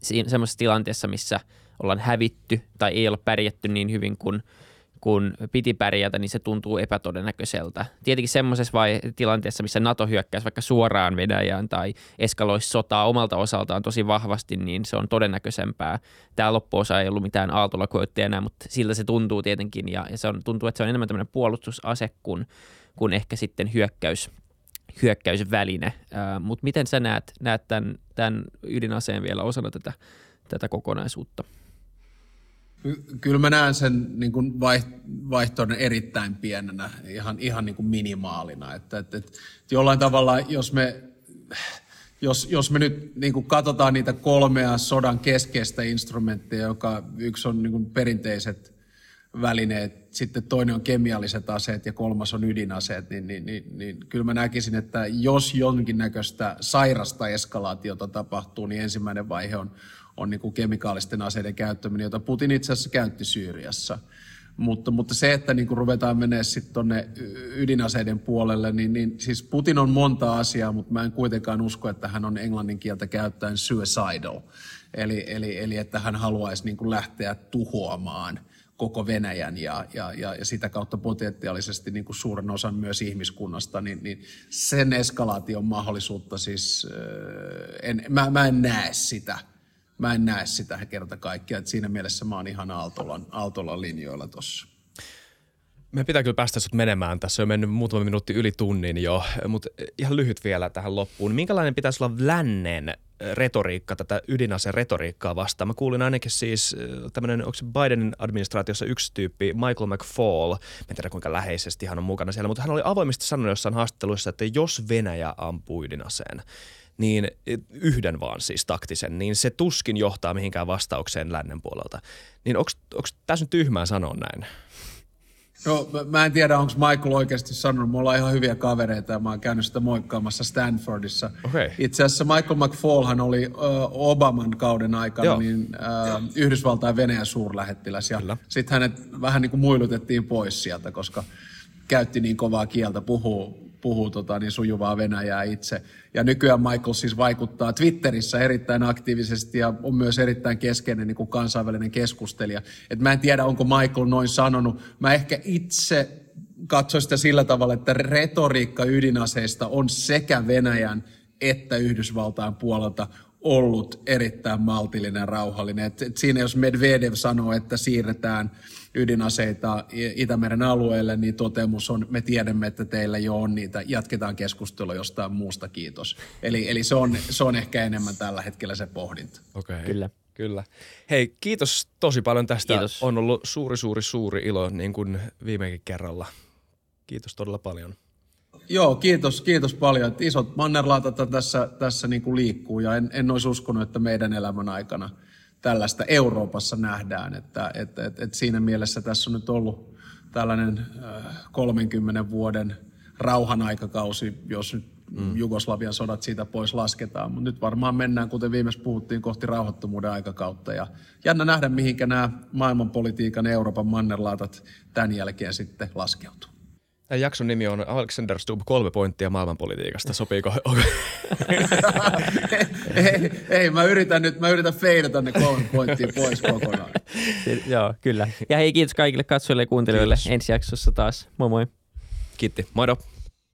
semmoisessa tilanteessa, missä ollaan hävitty tai ei ole pärjätty niin hyvin kuin – kun piti pärjätä, niin se tuntuu epätodennäköiseltä. Tietenkin semmoisessa vai tilanteessa, missä NATO hyökkäisi vaikka suoraan Venäjään tai eskaloisi sotaa omalta osaltaan tosi vahvasti, niin se on todennäköisempää. Tämä loppuosa ei ollut mitään aaltola enää, mutta siltä se tuntuu tietenkin ja, ja se on, tuntuu, että se on enemmän tämmöinen puolustusase kuin, kuin ehkä sitten hyökkäys, hyökkäysväline. Mutta miten sä näet, näet tämän, tämän ydinaseen vielä osana tätä, tätä kokonaisuutta? Kyllä mä näen sen niin kuin vaihtoehdon erittäin pienenä, ihan, ihan niin kuin minimaalina. Että, että, että jollain tavalla, jos me, jos, jos me nyt niin kuin katsotaan niitä kolmea sodan keskeistä instrumenttia, joka yksi on niin kuin perinteiset välineet, sitten toinen on kemialliset aseet ja kolmas on ydinaseet, niin, niin, niin, niin kyllä mä näkisin, että jos jonkinnäköistä sairasta eskalaatiota tapahtuu, niin ensimmäinen vaihe on, on niin kuin kemikaalisten aseiden käyttäminen, jota Putin itse asiassa käytti Syyriassa. Mutta, mutta se, että niin kuin ruvetaan menee sitten tuonne ydinaseiden puolelle, niin, niin siis Putin on monta asiaa, mutta mä en kuitenkaan usko, että hän on englannin kieltä käyttäen suicidal. Eli, eli, eli että hän haluaisi niin kuin lähteä tuhoamaan koko Venäjän ja, ja, ja, ja sitä kautta potentiaalisesti niin kuin suuren osan myös ihmiskunnasta, niin, niin sen eskalaation mahdollisuutta siis, en, mä, mä en näe sitä mä en näe sitä kerta kaikkiaan. Että siinä mielessä mä oon ihan Aaltolan, Aaltolan linjoilla tuossa. Me pitää kyllä päästä sut menemään. Tässä on mennyt muutama minuutti yli tunnin jo, mutta ihan lyhyt vielä tähän loppuun. Minkälainen pitäisi olla lännen retoriikka, tätä ydinaseen retoriikkaa vastaan? Mä kuulin ainakin siis tämmöinen, onko se Bidenin administraatiossa yksi tyyppi, Michael McFall, en tiedä kuinka läheisesti hän on mukana siellä, mutta hän oli avoimesti sanonut jossain haastatteluissa, että jos Venäjä ampuu ydinaseen, niin yhden vaan siis taktisen, niin se tuskin johtaa mihinkään vastaukseen lännen puolelta. Niin onko tässä nyt tyhmää sanoa näin? No, mä en tiedä, onko Michael oikeasti sanonut. Me ollaan ihan hyviä kavereita ja mä oon käynyt sitä moikkaamassa Stanfordissa. Okay. Itse asiassa Michael McFallhan oli uh, Obaman kauden aikana Joo. niin, uh, Yhdysvaltain Venäjän suurlähettiläs. Ja sitten hänet vähän niin kuin muilutettiin pois sieltä, koska käytti niin kovaa kieltä, puhuu, puhuu tota, niin sujuvaa Venäjää itse. Ja nykyään Michael siis vaikuttaa Twitterissä erittäin aktiivisesti ja on myös erittäin keskeinen niin kuin kansainvälinen keskustelija. Et mä en tiedä, onko Michael noin sanonut. Mä ehkä itse katsoin sitä sillä tavalla, että retoriikka ydinaseista on sekä Venäjän että Yhdysvaltain puolelta ollut erittäin maltillinen ja rauhallinen. Et, et siinä jos Medvedev sanoo, että siirretään – ydinaseita Itämeren alueelle, niin toteamus on, me tiedämme, että teillä jo on niitä, jatketaan keskustelua jostain muusta, kiitos. Eli, eli se, on, se on ehkä enemmän tällä hetkellä se pohdinta. Okei. Okay. Kyllä. Kyllä. Hei, kiitos tosi paljon tästä. Kiitos. On ollut suuri, suuri, suuri ilo niin kuin viimekin kerralla. Kiitos todella paljon. Joo, kiitos, kiitos paljon. Isot mannerlaatat tässä, tässä niin kuin liikkuu ja en, en olisi uskonut, että meidän elämän aikana – tällaista Euroopassa nähdään. Että, että, että, että siinä mielessä tässä on nyt ollut tällainen 30 äh, vuoden rauhan aikakausi, jos nyt mm. Jugoslavian sodat siitä pois lasketaan. Mutta nyt varmaan mennään, kuten viimeksi puhuttiin, kohti rauhattomuuden aikakautta. Ja jännä nähdä, mihinkä nämä maailmanpolitiikan Euroopan mannerlaatat tämän jälkeen sitten laskeutuu. Tämän jakson nimi on Alexander Stubb kolme pointtia maailmanpolitiikasta. Sopiiko? ei, ei, mä yritän nyt, mä yritän feidata ne kolme pointtia pois kokonaan. joo, kyllä. Ja hei, kiitos kaikille katsojille ja kuuntelijoille. Kiitos. Ensi jaksossa taas. Moi moi. Kiitti. Moido.